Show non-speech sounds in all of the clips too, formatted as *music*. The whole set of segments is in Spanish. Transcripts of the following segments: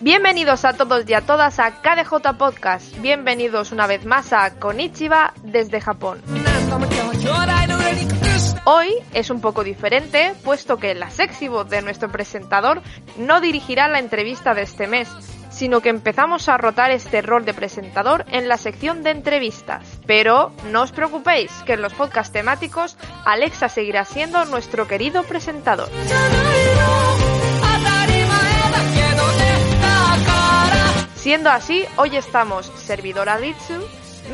Bienvenidos a todos y a todas a KDJ Podcast. Bienvenidos una vez más a Konichiwa desde Japón. Hoy es un poco diferente, puesto que la sexy voz de nuestro presentador no dirigirá la entrevista de este mes, sino que empezamos a rotar este rol de presentador en la sección de entrevistas. Pero no os preocupéis, que en los podcasts temáticos Alexa seguirá siendo nuestro querido presentador. Siendo así, hoy estamos servidora Litsu,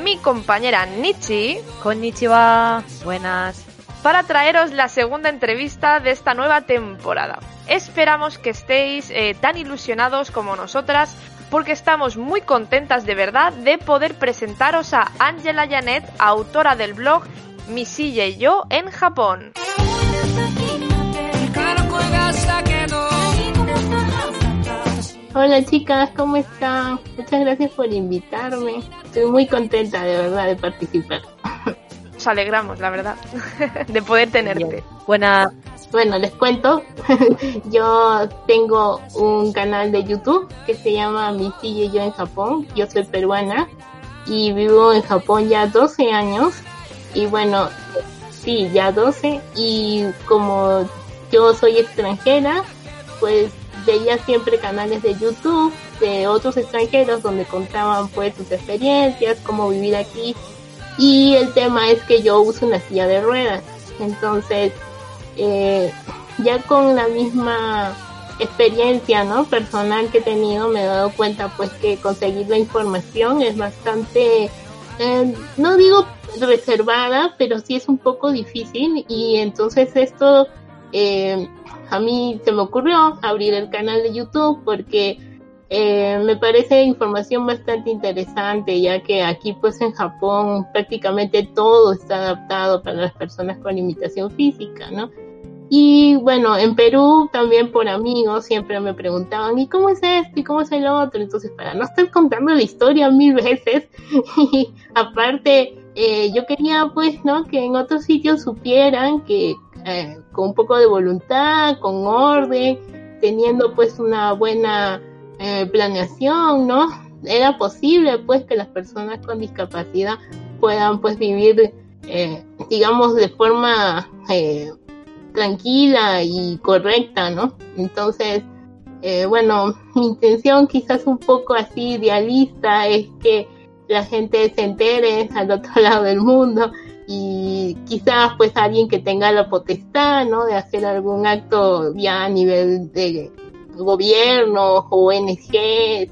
mi compañera Nichi, Konnichiwa, buenas, para traeros la segunda entrevista de esta nueva temporada. Esperamos que estéis eh, tan ilusionados como nosotras porque estamos muy contentas de verdad de poder presentaros a Angela Janet, autora del blog Mi silla y yo en Japón. Hola chicas, ¿cómo están? Muchas gracias por invitarme. Estoy muy contenta de verdad de participar. Nos alegramos, la verdad, *laughs* de poder tenerte. buena. Bueno, les cuento. *laughs* yo tengo un canal de YouTube que se llama Mi silla y yo en Japón. Yo soy peruana y vivo en Japón ya 12 años. Y bueno, sí, ya 12. Y como yo soy extranjera, pues veía siempre canales de YouTube de otros extranjeros donde contaban pues sus experiencias, cómo vivir aquí. Y el tema es que yo uso una silla de ruedas. Entonces, eh, ya con la misma experiencia no personal que he tenido me he dado cuenta pues que conseguir la información es bastante eh, no digo reservada pero sí es un poco difícil y entonces esto eh, a mí se me ocurrió abrir el canal de YouTube porque eh, me parece información bastante interesante, ya que aquí pues en Japón prácticamente todo está adaptado para las personas con limitación física, ¿no? Y bueno, en Perú también por amigos siempre me preguntaban, ¿y cómo es esto? ¿Y cómo es el otro? Entonces, para no estar contando la historia mil veces, *laughs* y aparte, eh, yo quería pues, ¿no? Que en otros sitios supieran que eh, con un poco de voluntad, con orden, teniendo pues una buena eh, planeación, ¿no? Era posible pues que las personas con discapacidad puedan pues vivir, eh, digamos, de forma tranquila y correcta, ¿no? Entonces, bueno, mi intención quizás un poco así idealista es que la gente se entere al otro *laughs* lado del mundo y quizás pues alguien que tenga la potestad, ¿no? De hacer algún acto ya a nivel de gobierno, o ONG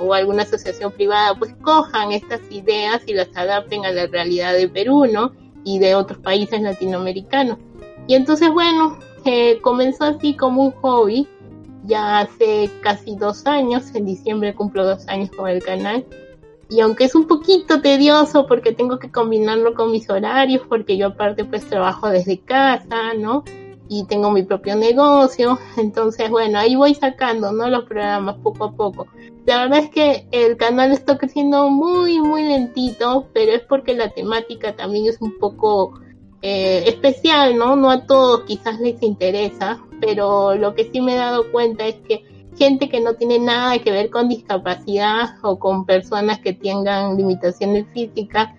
o alguna asociación privada, pues cojan estas ideas y las adapten a la realidad de Perú, ¿no? Y de otros países latinoamericanos. Y entonces, bueno, eh, comenzó así como un hobby, ya hace casi dos años, en diciembre cumplo dos años con el canal, y aunque es un poquito tedioso porque tengo que combinarlo con mis horarios, porque yo aparte pues trabajo desde casa, ¿no? Y tengo mi propio negocio, entonces bueno, ahí voy sacando, ¿no? Los programas poco a poco. La verdad es que el canal está creciendo muy, muy lentito, pero es porque la temática también es un poco eh, especial, ¿no? No a todos quizás les interesa, pero lo que sí me he dado cuenta es que gente que no tiene nada que ver con discapacidad o con personas que tengan limitaciones físicas,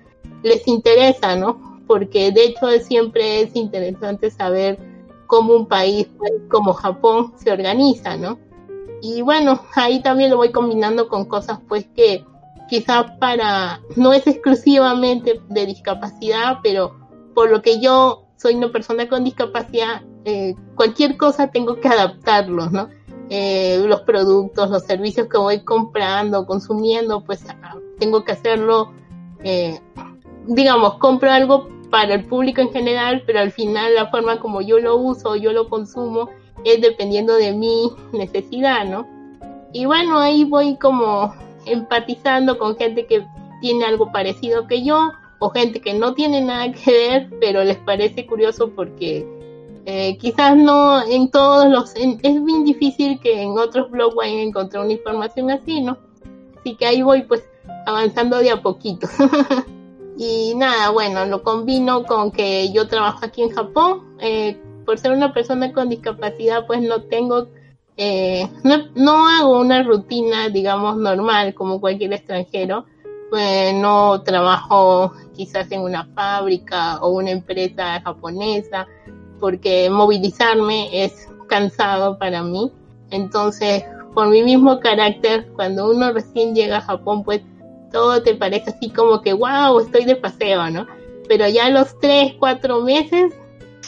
les interesa, ¿no? Porque de hecho siempre es interesante saber cómo un país como Japón se organiza, ¿no? Y bueno, ahí también lo voy combinando con cosas pues que quizás para, no es exclusivamente de discapacidad, pero por lo que yo soy una persona con discapacidad, eh, cualquier cosa tengo que adaptarlo, ¿no? Eh, los productos, los servicios que voy comprando, consumiendo, pues ah, tengo que hacerlo, eh, digamos, compro algo para el público en general, pero al final la forma como yo lo uso, yo lo consumo, es dependiendo de mi necesidad, ¿no? Y bueno, ahí voy como empatizando con gente que tiene algo parecido que yo, o gente que no tiene nada que ver, pero les parece curioso porque eh, quizás no en todos los, es bien difícil que en otros blogs vayan a encontrar una información así, ¿no? Así que ahí voy pues avanzando de a poquito. *laughs* y nada, bueno, lo combino con que yo trabajo aquí en Japón, eh, por ser una persona con discapacidad, pues no tengo, eh, no, no hago una rutina, digamos, normal como cualquier extranjero. Pues no trabajo quizás en una fábrica o una empresa japonesa, porque movilizarme es cansado para mí. Entonces, por mi mismo carácter, cuando uno recién llega a Japón, pues todo te parece así como que, wow, estoy de paseo, ¿no? Pero ya a los tres, cuatro meses,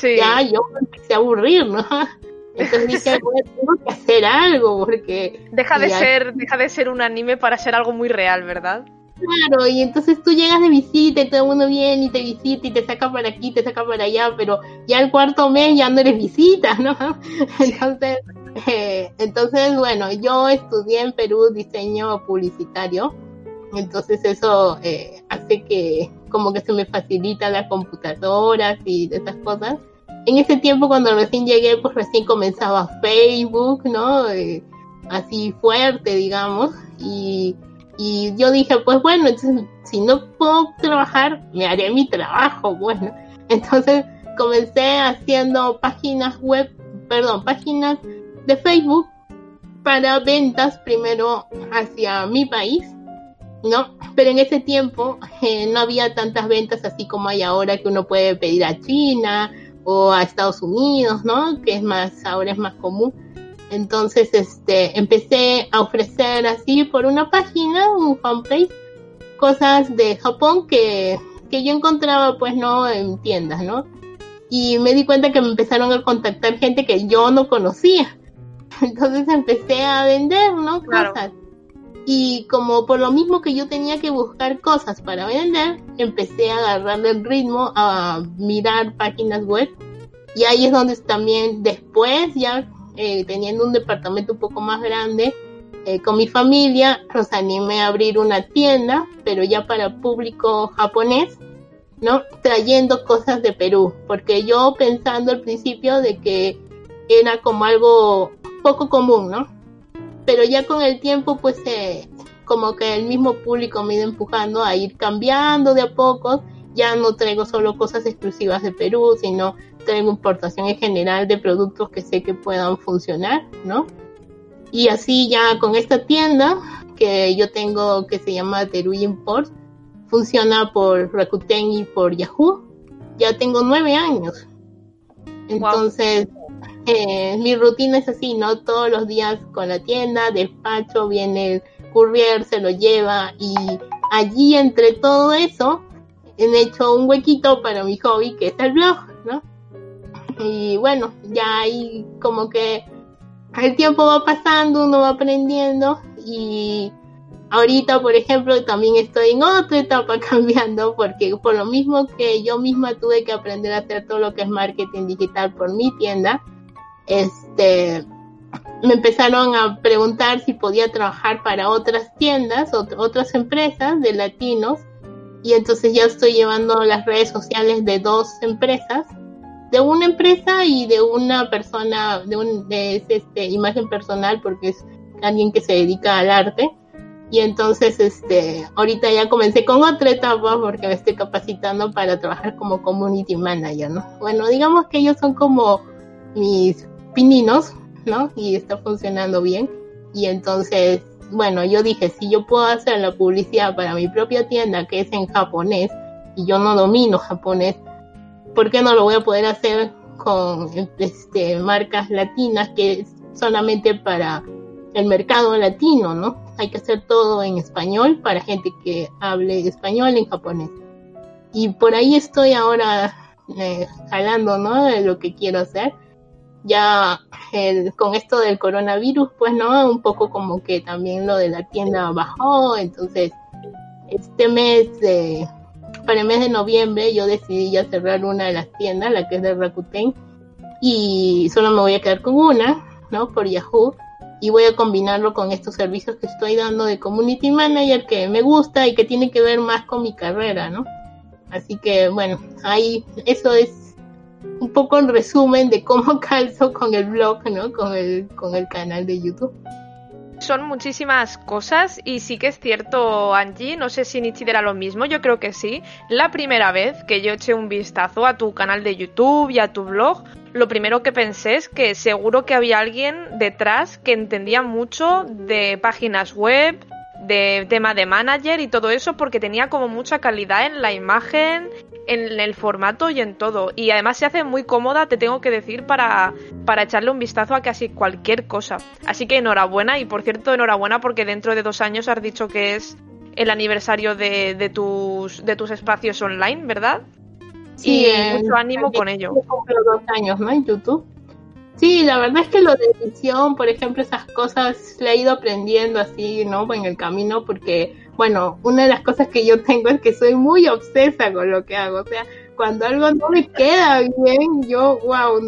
ya yo me empecé a aburrir, ¿no? *laughs* Entonces dije, bueno, tengo que hacer algo porque... Deja de, ser, deja de ser un anime para ser algo muy real, ¿verdad? Claro, y entonces tú llegas de visita y todo el mundo viene y te visita y te saca para aquí, te saca para allá, pero ya el cuarto mes ya no eres visita, ¿no? *laughs* Entonces, eh, entonces bueno, yo estudié en Perú diseño publicitario, entonces eso eh, hace que como que se me facilita las computadoras y esas cosas. En ese tiempo cuando recién llegué, pues recién comenzaba Facebook, ¿no? Eh, así fuerte, digamos, y y yo dije, pues bueno, entonces, si no puedo trabajar, me haré mi trabajo, bueno. Entonces comencé haciendo páginas web, perdón, páginas de Facebook para ventas primero hacia mi país, ¿no? Pero en ese tiempo *laughs* eh, no había tantas ventas así como hay ahora que uno puede pedir a China o a Estados Unidos, ¿no? Que es más, ahora es más común. Entonces, este, empecé a ofrecer así por una página, un fanpage, cosas de Japón que, que yo encontraba, pues, no en tiendas, ¿no? Y me di cuenta que me empezaron a contactar gente que yo no conocía. *laughs* Entonces empecé a vender, ¿no? Cosas. Y como por lo mismo que yo tenía que buscar cosas para vender, empecé a agarrarle el ritmo a mirar páginas web. Y ahí es donde también después ya eh, teniendo un departamento un poco más grande, eh, con mi familia nos animé a abrir una tienda, pero ya para público japonés, ¿no? Trayendo cosas de Perú, porque yo pensando al principio de que era como algo poco común, ¿no? Pero ya con el tiempo, pues, eh, como que el mismo público me iba empujando a ir cambiando de a poco. Ya no traigo solo cosas exclusivas de Perú, sino tengo importación en general de productos que sé que puedan funcionar, ¿no? Y así ya con esta tienda que yo tengo que se llama Teru Import, funciona por Rakuten y por Yahoo. Ya tengo nueve años. Entonces, eh, mi rutina es así, ¿no? Todos los días con la tienda, despacho, viene el courier, se lo lleva y allí entre todo eso he hecho un huequito para mi hobby que es el blog, ¿no? Y bueno, ya ahí como que el tiempo va pasando, uno va aprendiendo y ahorita, por ejemplo, también estoy en otra etapa *laughs* cambiando porque por lo mismo que yo misma tuve que aprender a hacer todo lo que es marketing digital por mi tienda, este me empezaron a preguntar si podía trabajar para otras tiendas, otras empresas de latinos y entonces ya estoy llevando las redes sociales de dos empresas de una empresa y de una persona, de, un, de este, imagen personal, porque es alguien que se dedica al arte. Y entonces, este, ahorita ya comencé con otra etapa porque me estoy capacitando para trabajar como community manager, ¿no? Bueno, digamos que ellos son como mis pininos, ¿no? Y está funcionando bien. Y entonces, bueno, yo dije, si yo puedo hacer la publicidad para mi propia tienda, que es en japonés, y yo no domino japonés, ¿por qué no lo voy a poder hacer con este, marcas latinas que es solamente para el mercado latino, ¿no? Hay que hacer todo en español para gente que hable español en japonés. Y por ahí estoy ahora eh, jalando, ¿no? De lo que quiero hacer. Ya con esto del coronavirus, pues, ¿no? Un poco como que también lo de la tienda bajó, entonces este mes de para el mes de noviembre yo decidí ya cerrar una de las tiendas, la que es de Rakuten, y solo me voy a quedar con una, ¿no? Por Yahoo, y voy a combinarlo con estos servicios que estoy dando de Community Manager que me gusta y que tiene que ver más con mi carrera, ¿no? Así que bueno, ahí eso es un poco en resumen de cómo *laughs* calzo con el blog, ¿no? Con el, con el canal de YouTube. son muchísimas cosas y sí que es cierto, Angie, no sé si Nichi era lo mismo, yo creo que sí. La primera vez que yo eché un vistazo a tu canal de YouTube y a tu blog, lo primero que pensé es que seguro que había alguien detrás que entendía mucho de páginas web, de tema de manager y todo eso porque tenía como mucha calidad en la imagen, en el formato y en todo. Y además se hace muy cómoda, te tengo que decir, para, para echarle un vistazo a casi cualquier cosa. Así que enhorabuena y por cierto enhorabuena porque dentro de dos años has dicho que es el aniversario de, de tus, de tus espacios online, ¿verdad? Sí, y mucho ánimo con ello. dos años, ¿no? En YouTube. Sí, la verdad es que lo de edición, por ejemplo, esas cosas le he ido aprendiendo así, ¿no? En el camino, porque, bueno, una de las cosas que yo tengo es que soy muy obsesa con lo que hago. O sea, cuando algo no me queda bien, yo, wow,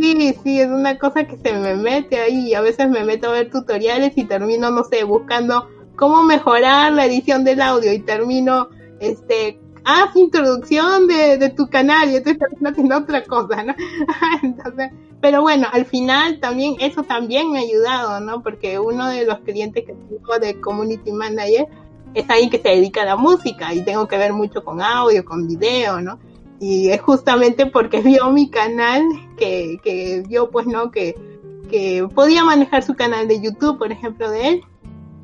sí, sí, es una cosa que se me mete ahí a veces me meto a ver tutoriales y termino, no sé, buscando cómo mejorar la edición del audio y termino, este, haz introducción de, de tu canal y entonces estás haciendo otra cosa, ¿no? *laughs* entonces, pero bueno, al final también eso también me ha ayudado, ¿no? Porque uno de los clientes que tengo de Community Manager es alguien que se dedica a la música y tengo que ver mucho con audio, con video, ¿no? Y es justamente porque *laughs* vio mi canal que, que vio pues, ¿no? Que, que podía manejar su canal de YouTube, por ejemplo, de él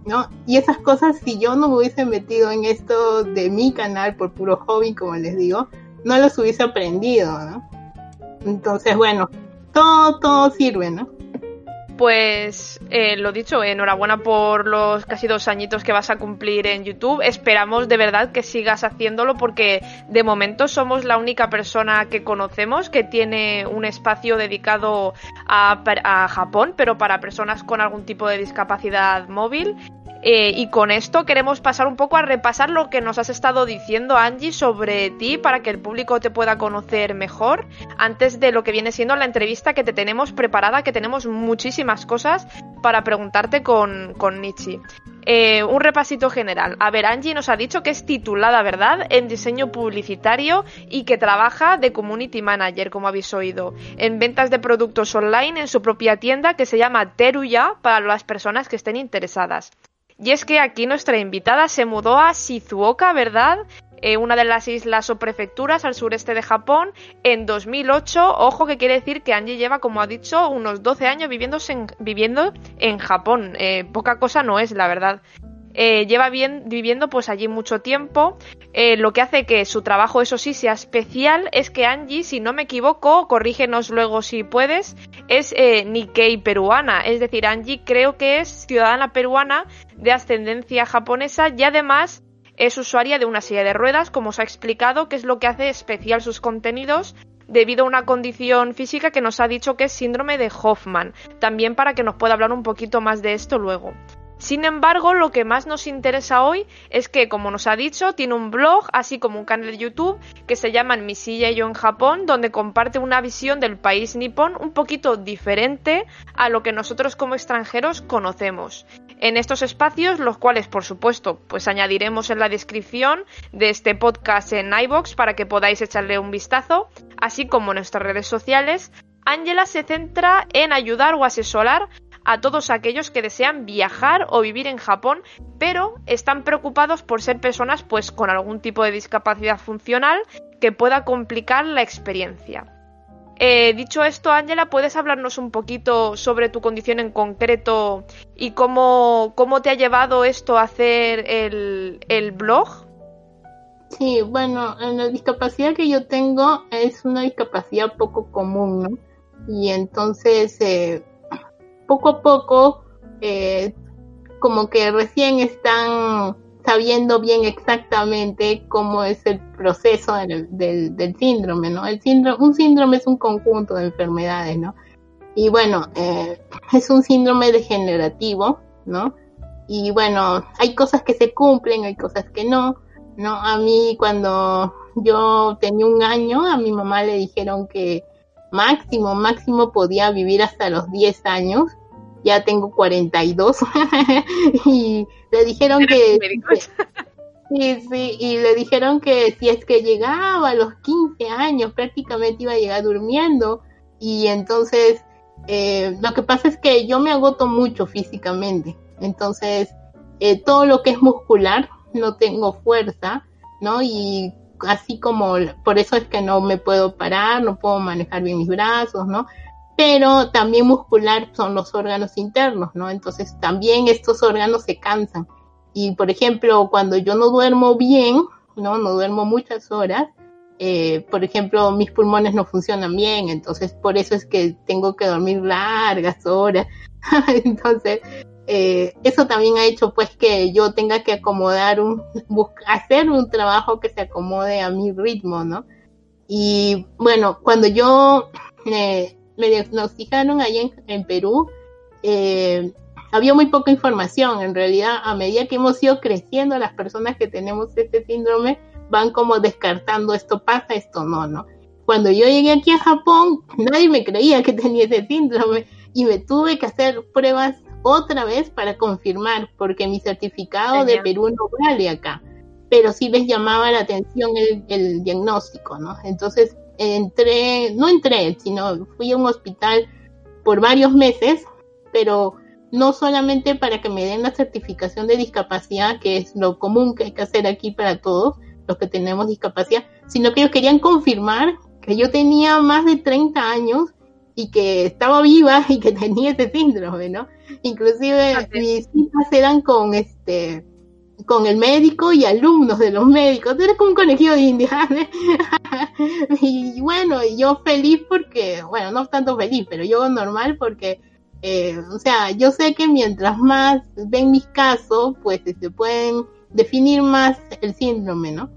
¿no? Y esas cosas, si yo no me hubiese metido en esto de mi canal por puro hobby, como les digo, no los hubiese aprendido, ¿no? Entonces, bueno, todo, todo sirve, ¿no? Pues eh, lo dicho, enhorabuena por los casi dos añitos que vas a cumplir en YouTube. Esperamos de verdad que sigas haciéndolo porque de momento somos la única persona que conocemos que tiene un espacio dedicado a, a Japón, pero para personas con algún tipo de discapacidad móvil eh, y con esto queremos pasar un poco a repasar lo que nos has estado diciendo, Angie, sobre ti para que el público te pueda conocer mejor antes de lo que viene siendo la entrevista que te tenemos preparada, que tenemos muchísimas cosas para preguntarte con, con Nietzsche. Eh, un repasito general. A ver, Angie nos ha dicho que es titulada, ¿verdad?, en diseño publicitario y que trabaja de community manager, como habéis oído, en ventas de productos online en su propia tienda que se llama Teruya para las personas que estén interesadas. Y es que aquí nuestra invitada se mudó a Shizuoka, ¿verdad? Eh, una de las islas o prefecturas al sureste de Japón en 2008. Ojo que quiere decir que Angie lleva, como ha dicho, unos 12 años viviendo en, viviendo en Japón. Eh, poca cosa no es, la verdad. Eh, lleva bien, viviendo pues allí mucho tiempo. lo que hace que su trabajo, eso sí, sea especial es que Angie, si no me equivoco, corrígenos luego si puedes, es Nikkei peruana. Es decir, Angie creo que es ciudadana peruana de ascendencia japonesa y además es usuaria de una silla de ruedas, como os ha explicado, que es lo que hace especial sus contenidos debido a una condición física que nos ha dicho que es síndrome de Hoffman, también para que nos pueda hablar un poquito más de esto luego. Sin embargo, lo que más nos interesa hoy es que, como nos ha dicho, tiene un blog, así como un canal de YouTube que se llama Mi silla y yo en Japón, donde comparte una visión del país nipón un poquito diferente a lo que nosotros como extranjeros conocemos. En estos espacios, los cuales, por supuesto, pues añadiremos en la descripción de este podcast en iBox para que podáis echarle un vistazo, así como en nuestras redes sociales, Ángela se centra en ayudar o asesorar a todos aquellos que desean viajar o vivir en Japón, pero están preocupados por ser personas pues con algún tipo de discapacidad funcional que pueda complicar la experiencia. Eh, dicho esto, Ángela, ¿puedes hablarnos un poquito sobre tu condición en concreto y cómo, cómo te ha llevado esto a hacer el, el blog? Sí, bueno, la discapacidad que yo tengo es una discapacidad poco común, ¿no? Y entonces, eh, poco a poco, eh, como que recién están sabiendo bien exactamente cómo es el proceso del, síndrome, ¿no? El síndrome, un síndrome es un conjunto de enfermedades, ¿no? Y bueno, eh, es un síndrome degenerativo, ¿no? Y bueno, hay cosas que se cumplen, hay cosas que no, ¿no? A mí cuando yo tenía un año, a mi mamá le dijeron que máximo, máximo podía vivir hasta los 10 años ya tengo 42 *laughs* y le dijeron que *laughs* sí, sí, y le dijeron que si es que llegaba a los 15 años prácticamente iba a llegar durmiendo y entonces Eh, lo que pasa es que yo me agoto mucho físicamente, entonces eh, todo lo que es muscular no tengo fuerza, ¿no? Y así como por eso es que no me puedo parar, no puedo manejar bien mis brazos, ¿no? Pero también muscular son los órganos internos, ¿no? Entonces también estos órganos se cansan. Y por ejemplo, cuando yo no duermo bien, ¿no? No duermo muchas horas, eh, por ejemplo, mis pulmones no funcionan bien, entonces por eso es que tengo que dormir largas horas. *laughs* entonces, eh, eso también ha hecho pues que yo tenga que acomodar un, hacer un trabajo que se acomode a mi ritmo, ¿no? Y bueno, cuando yo me diagnosticaron ahí en, en Perú, eh, había muy poca información. En realidad, a medida que hemos ido creciendo, las personas que tenemos este síndrome, van como descartando esto pasa, esto no, ¿no? Cuando yo llegué aquí a Japón, nadie me creía que tenía ese síndrome y me tuve que hacer pruebas otra vez para confirmar, porque mi certificado de Perú no vale acá, pero sí les llamaba la atención el, el diagnóstico, ¿no? Entonces entré, no entré, sino fui a un hospital por varios meses, pero no solamente para que me den la certificación de discapacidad, que es lo común que hay que hacer aquí para todos, los que tenemos discapacidad, sino que ellos querían confirmar que yo tenía más de 30 años y que estaba viva y que tenía ese síndrome, ¿no? Inclusive mis citas eran con este con el médico y alumnos de los médicos, era como un conejillo de indias. *laughs* y bueno, yo feliz porque, bueno, no tanto feliz, pero yo normal porque, eh, o sea, yo sé que mientras más ven mis casos, pues se este, pueden definir más el síndrome, ¿no?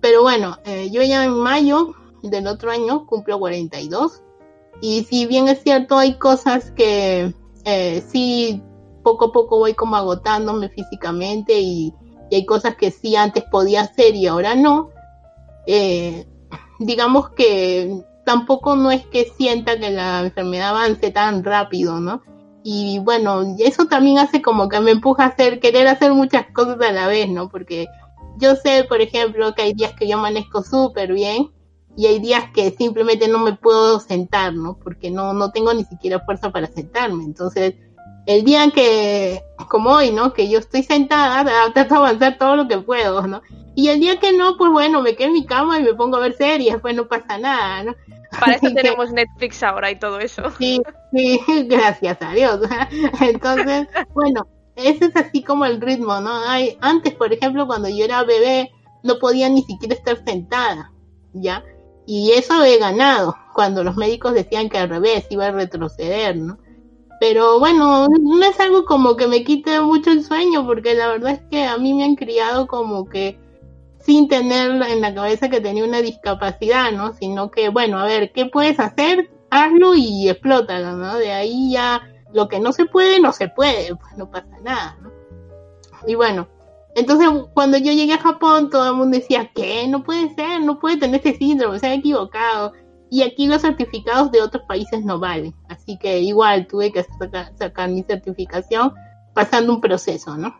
Pero bueno, eh, yo ya en mayo del otro año cumplo 42 y si bien es cierto hay cosas que eh, sí poco a poco voy como agotándome físicamente y, hay cosas que sí antes podía hacer y ahora no, eh, digamos que tampoco no es que sienta que la enfermedad avance tan rápido, ¿no? Y bueno, eso también hace como que me empuja a hacer, querer hacer muchas cosas a la vez, ¿no? Porque yo sé, por ejemplo, que hay días que yo amanezco súper bien y hay días que simplemente no me puedo sentar, ¿no? Porque no, no tengo ni siquiera fuerza para sentarme. Entonces, el día que, como hoy, ¿no? Que yo estoy sentada, trato de avanzar todo lo que puedo, ¿no? Y el día que no, pues bueno, me quedo en mi cama y me pongo a ver series, pues no pasa nada, ¿no? Para eso *laughs* tenemos Netflix ahora y todo eso. Sí, sí, *laughs* gracias a Dios. *laughs* Entonces, bueno, ese es así como el ritmo, ¿no? Hay, antes, por ejemplo, cuando yo era bebé, no podía ni siquiera estar sentada, ¿ya? Y eso he ganado, cuando los médicos decían que al revés iba a retroceder, ¿no? Pero bueno, no es algo como que me quite mucho el sueño, porque la verdad es que a mí me han criado como que sin tener en la cabeza que tenía una discapacidad, ¿no? Sino que, bueno, a ver, ¿qué puedes hacer? Hazlo y explótalo, ¿no? De ahí ya lo que no se puede, no se puede, pues no pasa nada, ¿no? Y bueno, entonces cuando yo llegué a Japón, todo el mundo decía, ¿qué? No puede ser, no puede tener este síndrome, se ha equivocado. Y aquí los certificados de otros países no valen. Así que igual tuve que sacar, mi certificación pasando un proceso, ¿no?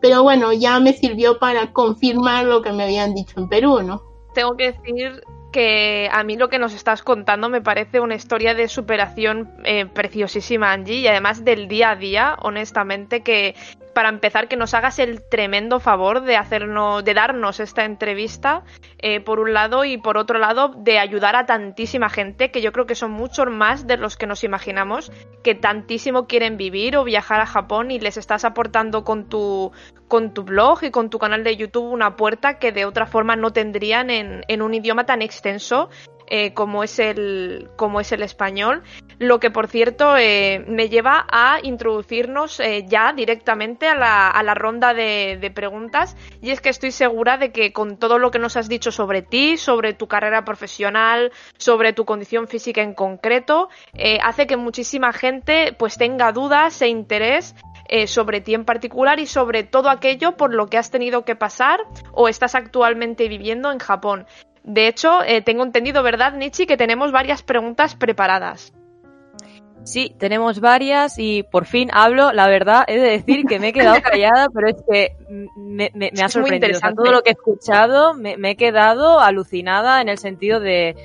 Pero bueno, ya me sirvió para confirmar lo que me habían dicho en Perú, ¿no? Tengo que decir que a mí lo que nos estás contando me parece una historia de superación eh, preciosísima, Angie, y además del día a día, honestamente, que para empezar que nos hagas el tremendo favor de hacernos, de darnos esta entrevista, eh, por un lado, y por otro lado, de ayudar a tantísima gente, que yo creo que son muchos más de los que nos imaginamos, que tantísimo quieren vivir o viajar a Japón y les estás aportando con tu, con tu blog y con tu canal de YouTube una puerta que de otra forma no tendrían en, en un idioma tan extenso eh, como, es el, como es el español, lo que por cierto eh, me lleva a introducirnos eh, ya directamente a la, a la ronda de, de, preguntas y es que estoy segura de que con todo lo que nos has dicho sobre ti, sobre tu carrera profesional, sobre tu condición física en concreto, hace que muchísima gente pues tenga dudas e interés sobre ti en particular y sobre todo aquello por lo que has tenido que pasar o estás actualmente viviendo en Japón. De hecho, eh, tengo entendido, ¿verdad, Nietzsche, que tenemos varias preguntas preparadas? Sí, tenemos varias y por fin hablo. La verdad, he de decir que me he quedado *laughs* callada, pero es que me, ha sorprendido. todo lo que he escuchado me, he quedado alucinada en el sentido de,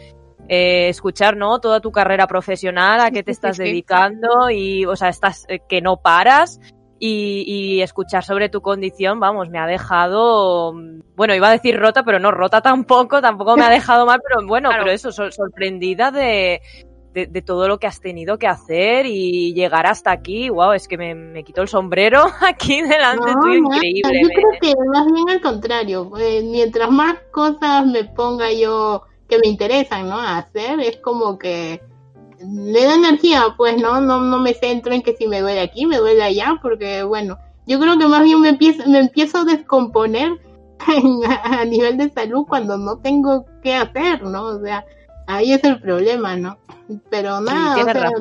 eh, escuchar, ¿no? Toda tu carrera profesional, a qué te *laughs* estás dedicando y, o sea, estás, eh, que no paras y, y, escuchar sobre tu condición, vamos, me ha dejado, bueno, iba a decir rota, pero no rota tampoco, tampoco me ha dejado mal, pero bueno, pero eso, sorprendida de, de, todo lo que has tenido que hacer y llegar hasta aquí, wow, es que me, me quito el sombrero *laughs* aquí delante no, tuyo, increíble. Yo creo que más bien al contrario, eh, mientras más cosas me ponga yo que me interesan, ¿no? A hacer, es como que me da energía, pues, ¿no? No, no me centro en que si me duele aquí, me duele allá, porque, bueno, yo creo que más bien me empiezo, me empiezo a descomponer *laughs* a nivel de salud cuando no tengo qué hacer, ¿no? O sea, ahí es el problema, ¿no? Pero nada, o sea,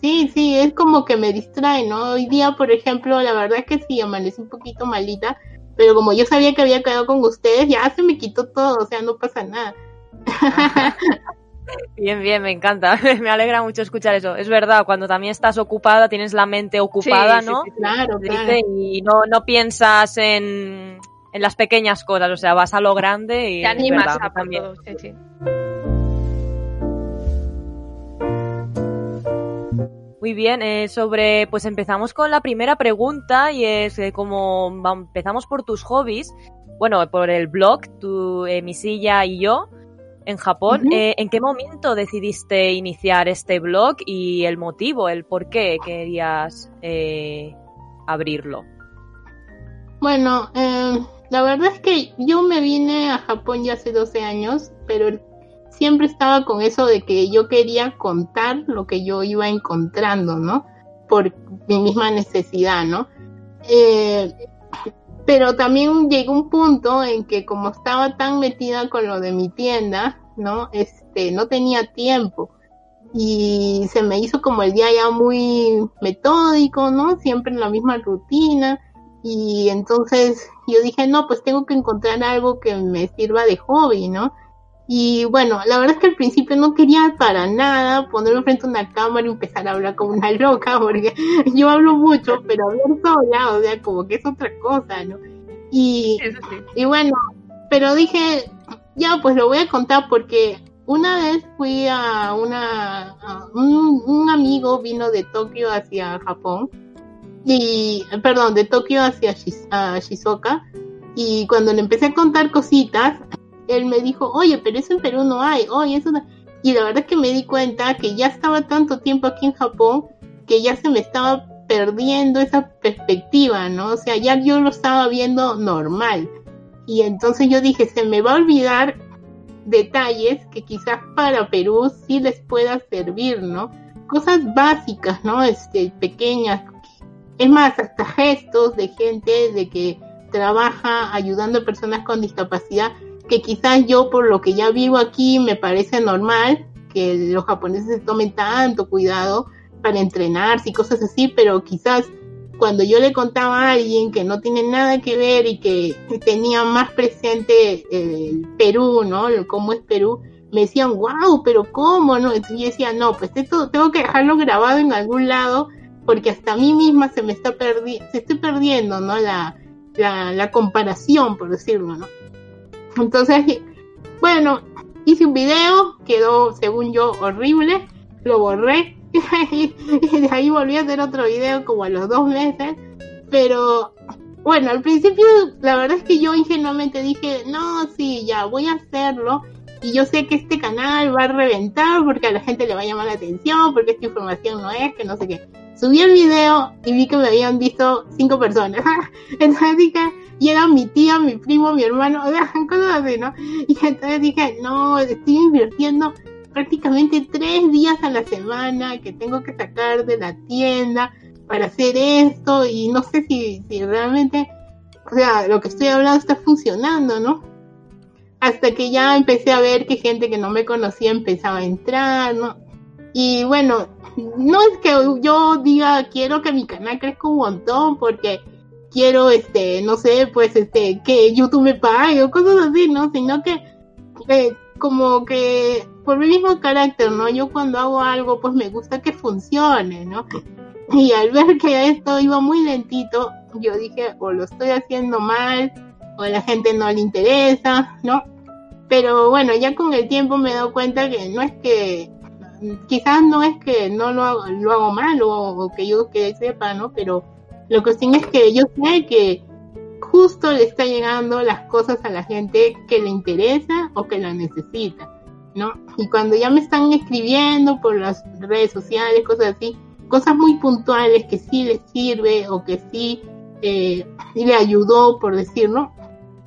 sí, sí, es como que me distrae, ¿no? Hoy día, por ejemplo, la verdad es que sí, amanecí un poquito malita, pero como yo sabía que había quedado con ustedes, ya se me quitó todo, o sea, no pasa nada. *laughs* Bien, bien, me encanta. *laughs* Me alegra mucho escuchar eso. Es verdad, cuando también estás ocupada, tienes la mente ocupada, ¿no? claro, claro. Y no, no piensas en, en, las pequeñas cosas, o sea, vas a lo grande y. Te animas a también. sí, sí. Muy bien, eh, sobre, pues empezamos con la primera pregunta y es eh, como empezamos por tus hobbies, bueno, por el blog, tu, eh, mi silla y yo, en Japón. eh, ¿En qué momento decidiste iniciar este blog y el motivo, el por qué querías eh, abrirlo? Bueno, eh, la verdad es que yo me vine a Japón ya hace 12 años, pero siempre estaba con eso de que yo quería contar lo que yo iba encontrando, ¿no? Por mi misma necesidad, ¿no? Eh, pero también llegó un punto en que como estaba tan metida con lo de mi tienda, ¿no? Este, no tenía tiempo y se me hizo como el día ya muy metódico, ¿no? Siempre en la misma rutina y entonces yo dije, no, pues tengo que encontrar algo que me sirva de hobby, ¿no? Y bueno, la verdad es que al principio no quería para nada ponerme frente a una cámara y empezar a hablar como una loca, *laughs* porque yo hablo mucho, pero hablar sola, o sea, como que es otra cosa, ¿no? Y, y bueno, pero dije, ya, pues lo voy a contar porque una vez fui a una, un, un, amigo vino de Tokio hacia Japón, y, perdón, de Tokio hacia Shizuoka, y cuando le empecé a contar cositas, él me dijo, oye, pero eso en Perú no hay, oye, eso no... Y la verdad que me di cuenta que ya estaba tanto tiempo aquí en Japón que ya se me estaba perdiendo esa perspectiva, ¿no? O sea, ya yo lo estaba viendo normal. Y entonces yo dije, se me va a olvidar detalles que quizás para Perú sí les pueda servir, ¿no? Cosas básicas, ¿no? Este, pequeñas. Es más, hasta gestos de gente de que trabaja ayudando a personas con discapacidad que quizás yo por lo que ya vivo aquí me parece normal que los japoneses se tomen tanto cuidado para entrenarse y cosas así, pero quizás cuando yo le contaba a alguien que no tiene nada que ver y que tenía más presente el Perú, ¿no? cómo es Perú, me decían, wow, pero ¿cómo? ¿no? Entonces yo decía, no, pues esto tengo que dejarlo grabado en algún lado porque hasta a mí misma se me está perdiendo, se estoy perdiendo, ¿no? La comparación, por decirlo, ¿no? Entonces, bueno, hice un video, quedó según yo horrible, lo borré *laughs* y de ahí volví a hacer otro video como a los dos meses, pero bueno, al principio la verdad es que yo ingenuamente dije, no, sí, ya voy a hacerlo y yo sé que este canal va a reventar porque a la gente le va a llamar la atención, porque esta información no es, que no sé qué. Subí el video y vi que me habían visto cinco personas. *laughs* Entonces dije, era mi tía, mi primo, mi hermano, *laughs* cosas así, ¿no? Y entonces dije, no, estoy invirtiendo prácticamente tres días a la semana que tengo que sacar de la tienda para hacer esto y no sé si, si realmente, o sea, lo que estoy hablando está funcionando, ¿no? Hasta que ya empecé a ver que gente que no me conocía empezaba a entrar, ¿no? Y bueno, no es que yo diga quiero que mi canal crezca un montón porque quiero, este, no sé, pues, este, que YouTube me pague o cosas así, ¿no? Sino que, eh, como que, por mi mismo carácter, ¿no? Yo cuando hago algo, pues me gusta que funcione, ¿no? Y al ver que esto iba muy lentito, yo dije, o lo estoy haciendo mal, o a la gente no le interesa, ¿no? Pero bueno, ya con el tiempo me he dado cuenta que no es que, quizás no es que no lo hago, lo hago mal o, que yo que sepa, ¿no? Pero lo que sí es que yo sé que justo le está llegando las cosas a la gente que le interesa o que la necesita, ¿no? Y cuando ya me están escribiendo por las redes sociales, cosas así, cosas muy puntuales que sí les sirve o que sí eh, le ayudó, por decirlo,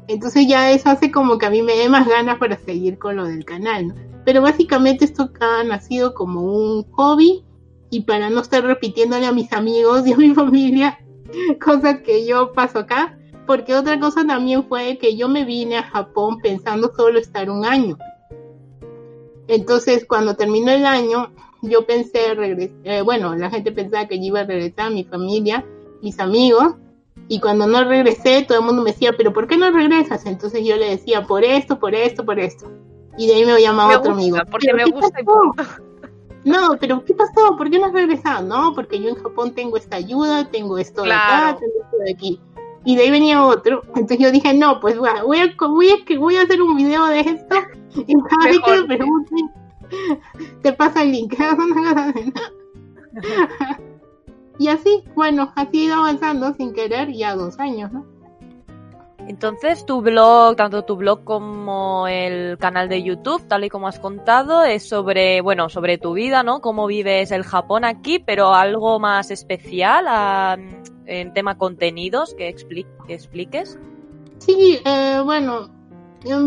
entonces ya eso hace como que a mí me dé más ganas para seguir con lo del canal, ¿no? Pero básicamente esto ha nacido como un hobby y para no estar repitiéndole a mis amigos y a mi familia *laughs* cosas que yo paso acá, porque otra cosa también fue que yo me vine a Japón pensando solo estar un año. Entonces cuando terminó el año, yo pensé regresar, eh, bueno, la gente pensaba que yo iba a regresar mi familia, mis amigos, y cuando no regresé, todo el mundo me decía, pero ¿por qué no regresas? Entonces yo le decía, por esto, por esto, por esto. Y de ahí me llamaba otro amigo. Porque me gusta No, pero ¿qué pasó? ¿Por qué no has regresado? No, porque yo en Japón tengo esta ayuda, tengo esto de acá, tengo esto de aquí. Y de ahí venía otro. Entonces yo dije, no, pues voy a, voy a, voy a hacer un video de esto. *laughs* Y cada vez que me pregunten, *laughs* te pasa el link. *laughs* y así, bueno, ha ido avanzando sin querer ya dos años, ¿no? Entonces, tu blog, tanto tu blog como el canal de YouTube, tal y como has contado, es sobre, bueno, sobre tu vida, ¿no? Cómo vives el Japón aquí, pero algo más especial en tema contenidos que, que expliques. Sí, eh, bueno,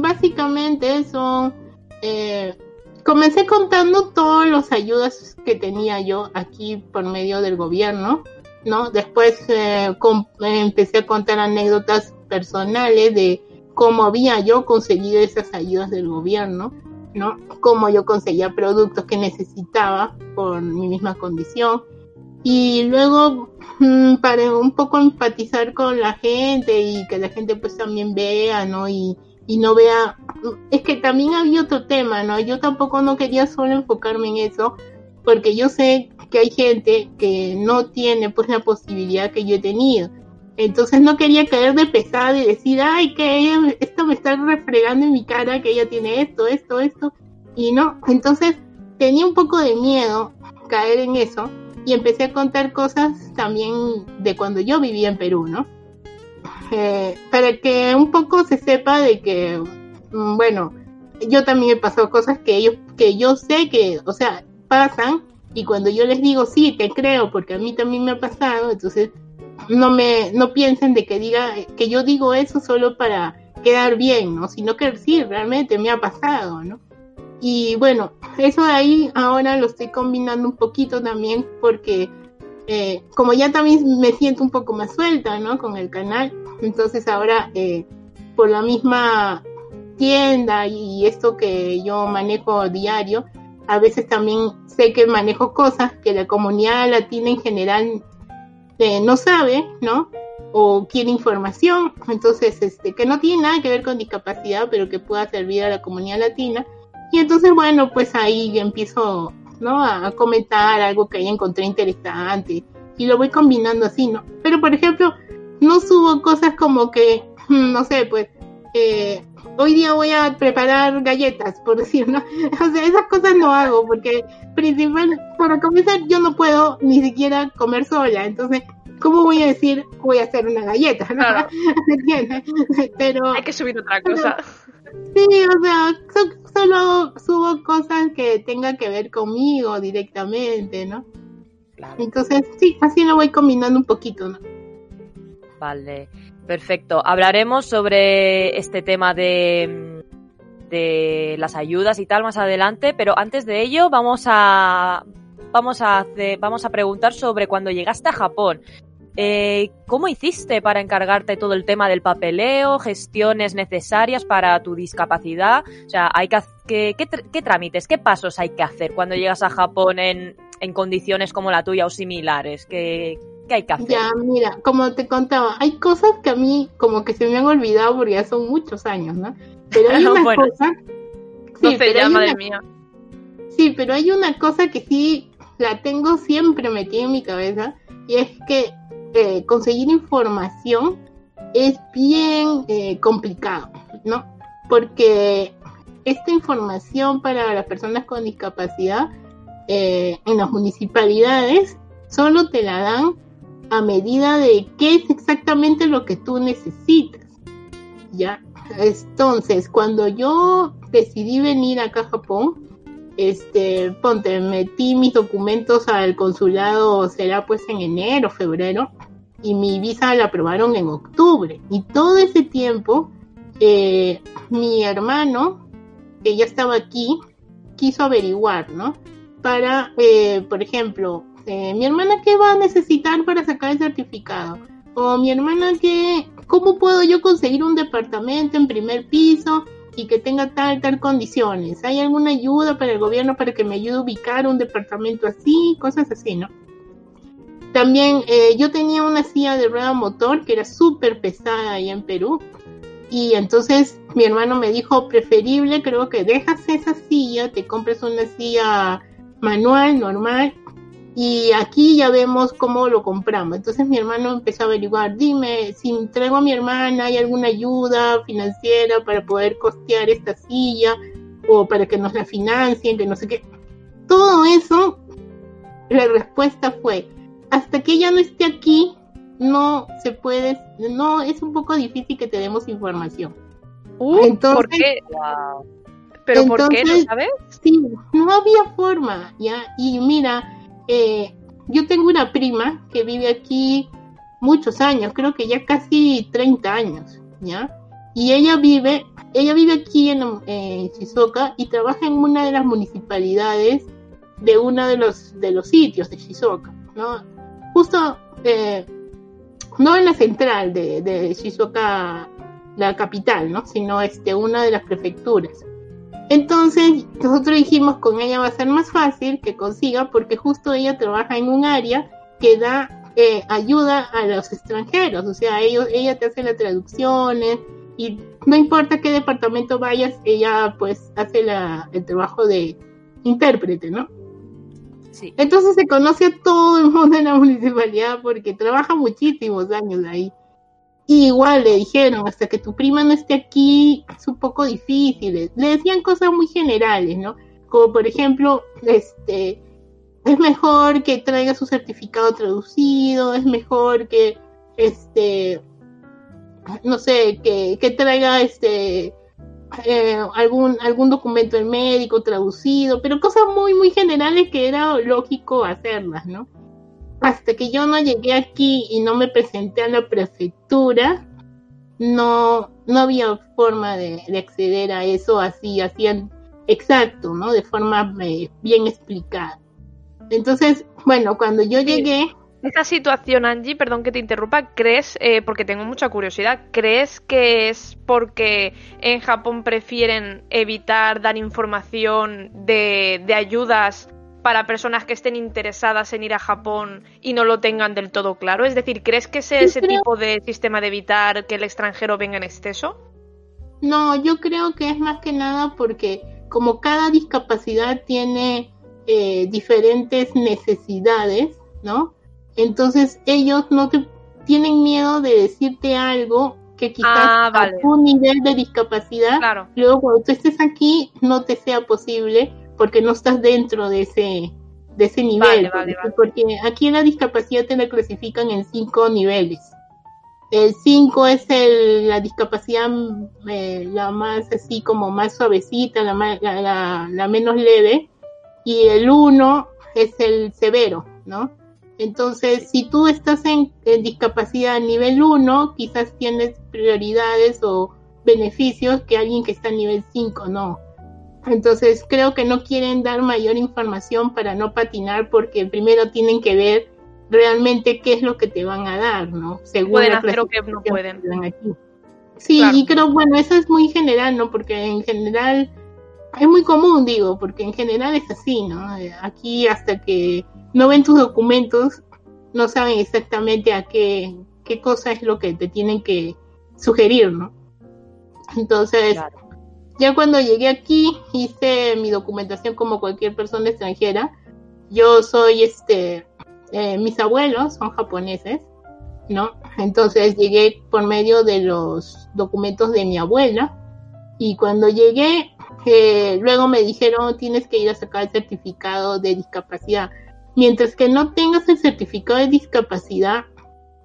básicamente son eh, comencé contando todas las ayudas que tenía yo aquí por medio del gobierno, ¿no? Después eh, empecé a contar anécdotas personales de cómo había yo conseguido esas ayudas del gobierno, ¿no? Cómo yo conseguía productos que necesitaba por mi misma condición. Y luego, mm, para un poco empatizar con la gente y que la gente pues también vea, ¿no? Y, y no vea, es que también había otro tema, ¿no? Yo tampoco no quería solo enfocarme en eso, porque yo sé que hay gente que no tiene pues la posibilidad que yo he tenido. Entonces no quería caer de pesada y decir, ay, que esto me está refregando en mi cara, que ella tiene esto, esto, esto. Y no, entonces tenía un poco de miedo caer en eso y empecé a contar cosas también de cuando yo vivía en Perú, ¿no? Eh, para que un poco se sepa de que, mm, bueno, yo también he pasado cosas que ellos, que yo sé que, o sea, pasan y cuando yo les digo sí, te creo, porque a mí también me ha pasado, entonces no me, no piensen de que diga, que yo digo eso solo para quedar bien, ¿no? Sino que sí, realmente me ha pasado, ¿no? Y bueno, eso ahí ahora lo estoy combinando un poquito también porque eh, como ya también me siento un poco más suelta, ¿no? Con el canal, entonces ahora eh, por la misma tienda y esto que yo manejo diario, a veces también sé que manejo cosas que la comunidad latina en general eh, no sabe, ¿no? O quiere información, entonces, este, que no tiene nada que ver con discapacidad, pero que pueda servir a la comunidad latina. Y entonces, bueno, pues ahí empiezo, ¿no? A, comentar algo que ahí encontré interesante y lo voy combinando así, ¿no? Pero, por ejemplo, no subo cosas como que, no sé, pues, eh, hoy día voy a preparar galletas, por decir, ¿no? *laughs* O sea, esas cosas no hago, porque principal, para comenzar, yo no puedo ni siquiera comer sola, entonces, ¿cómo voy a decir voy a hacer una galleta? ¿no? Claro. *laughs* *laughs* Pero... Hay que subir otra cosa. sí, o sea, solo subo cosas que tengan que ver conmigo directamente, ¿no? Claro. Entonces, sí, así lo voy combinando un poquito, ¿no? Vale. Perfecto. Hablaremos sobre este tema de, de las ayudas y tal más adelante, pero antes de ello vamos a vamos a hacer, vamos a preguntar sobre cuando llegaste a Japón. Eh, ¿Cómo hiciste para encargarte todo el tema del papeleo, gestiones necesarias para tu discapacidad? O sea, hay que, ¿qué, qué, trámites, qué pasos hay que hacer cuando llegas a Japón en, en condiciones como la tuya o similares? ¿Qué, ¿Qué hay que hacer? Ya, mira, como te contaba, hay cosas que a mí como que se me han olvidado porque ya son muchos años, ¿no? Pero hay *laughs* una cosa... Sí, pero madre mía. Sí, pero hay una cosa que sí la tengo siempre metida en mi cabeza y es que eh, conseguir información es bien eh, complicado, ¿no? Porque esta información para las personas con discapacidad eh, en las municipalidades solo te la dan a medida de qué es exactamente lo que tú necesitas. ¿Ya? Entonces, cuando yo decidí venir acá a Japón, este, ponte, metí mis documentos al consulado, será pues en enero, febrero, y mi visa la aprobaron en octubre. Y todo ese tiempo, eh, mi hermano, que ya estaba aquí, quiso averiguar, ¿no? Para, eh, por ejemplo, eh, mi hermana, ¿qué va a necesitar para sacar el certificado? O mi hermana, ¿qué, ¿cómo puedo yo conseguir un departamento en primer piso y que tenga tal, tal condiciones? ¿Hay alguna ayuda para el gobierno para que me ayude a ubicar un departamento así? Cosas así, ¿no? También eh, yo tenía una silla de rueda motor que era súper pesada allá en Perú. Y entonces mi hermano me dijo, preferible creo que dejas esa silla, te compres una silla manual, normal, y aquí ya vemos cómo lo compramos. Entonces mi hermano empezó a averiguar, dime, si traigo a mi hermana, ¿hay alguna ayuda financiera para poder costear esta silla? O para que nos la financien, que no sé qué. Todo eso, la respuesta fue, hasta que ella no esté aquí, no se puede, no, es un poco difícil que te demos información. Uh, entonces, ¿Por qué? ¿Pero por qué? ¿No sabes? Sí, no había forma, ¿ya? Y mira, eh, yo tengo una prima que vive aquí muchos años, creo que ya casi 30 años, ¿ya? Y ella vive, ella vive aquí en, Shizuoka y trabaja en una de las municipalidades de uno de los, de los sitios de Shizuoka, ¿no? justo eh, no en la central de, de, Shizuoka, la capital, ¿no? Sino este, una de las prefecturas. Entonces, nosotros dijimos con ella va a ser más fácil que consiga porque justo ella trabaja en un área que da eh, ayuda a los extranjeros, o sea, ellos, ella te hace las traducciones y no importa qué departamento vayas, ella pues hace la, el trabajo de intérprete, ¿no? Entonces se conoce a todo el mundo en la municipalidad porque trabaja muchísimos años ahí. Igual le dijeron, hasta que tu prima no esté aquí, es un poco difícil. Le decían cosas muy generales, ¿no? Como por ejemplo, este, es mejor que traiga su certificado traducido, es mejor que, este, no sé, que, que traiga este, eh, algún, algún documento del médico traducido, pero cosas muy, muy generales que era lógico hacerlas, ¿no? Hasta que yo no llegué aquí y no me presenté a la prefectura, no, no había forma de, acceder a eso así, así exacto, ¿no? De forma eh, bien explicada. Entonces, bueno, cuando yo llegué, esta situación, Angie, perdón que te interrumpa, ¿crees, eh, porque tengo mucha curiosidad, ¿crees que es porque en Japón prefieren evitar dar información de, ayudas para personas que estén interesadas en ir a Japón y no lo tengan del todo claro? Es decir, ¿crees que es ese tipo de sistema de evitar que el extranjero venga en exceso? No, yo creo que es más que nada porque como cada discapacidad tiene eh, diferentes necesidades, ¿no? Entonces ellos no te tienen miedo de decirte algo que quizás ah, a tu nivel de discapacidad, luego cuando tú estés aquí no te sea posible porque no estás dentro de ese de ese nivel, porque aquí en la discapacidad te la clasifican en cinco niveles. El 5 es el, la discapacidad eh, la más así como más suavecita, la, la, la menos leve, y el 1 es el severo, ¿no? Entonces, si tú estás en, discapacidad nivel 1, quizás tienes prioridades o beneficios que alguien que está en nivel 5 no. Entonces, creo que no quieren dar mayor información para no patinar porque primero tienen que ver realmente qué es lo que te van a dar, ¿no? Según pueden hacer o que no pueden. aquí. Sí, y creo, bueno, eso es muy general, ¿no? Porque en general es muy común, digo, porque en general es así, ¿no? Aquí hasta que no ven tus documentos, no saben exactamente a qué, qué cosa es lo que te tienen que sugerir, ¿no? Entonces, ya cuando llegué aquí, hice mi documentación como cualquier persona extranjera. Yo soy, este, eh, mis abuelos son japoneses, ¿no? Entonces llegué por medio de los documentos de mi abuela y cuando llegué eh, luego me dijeron tienes que ir a sacar el certificado de discapacidad. Mientras que no tengas el certificado de discapacidad,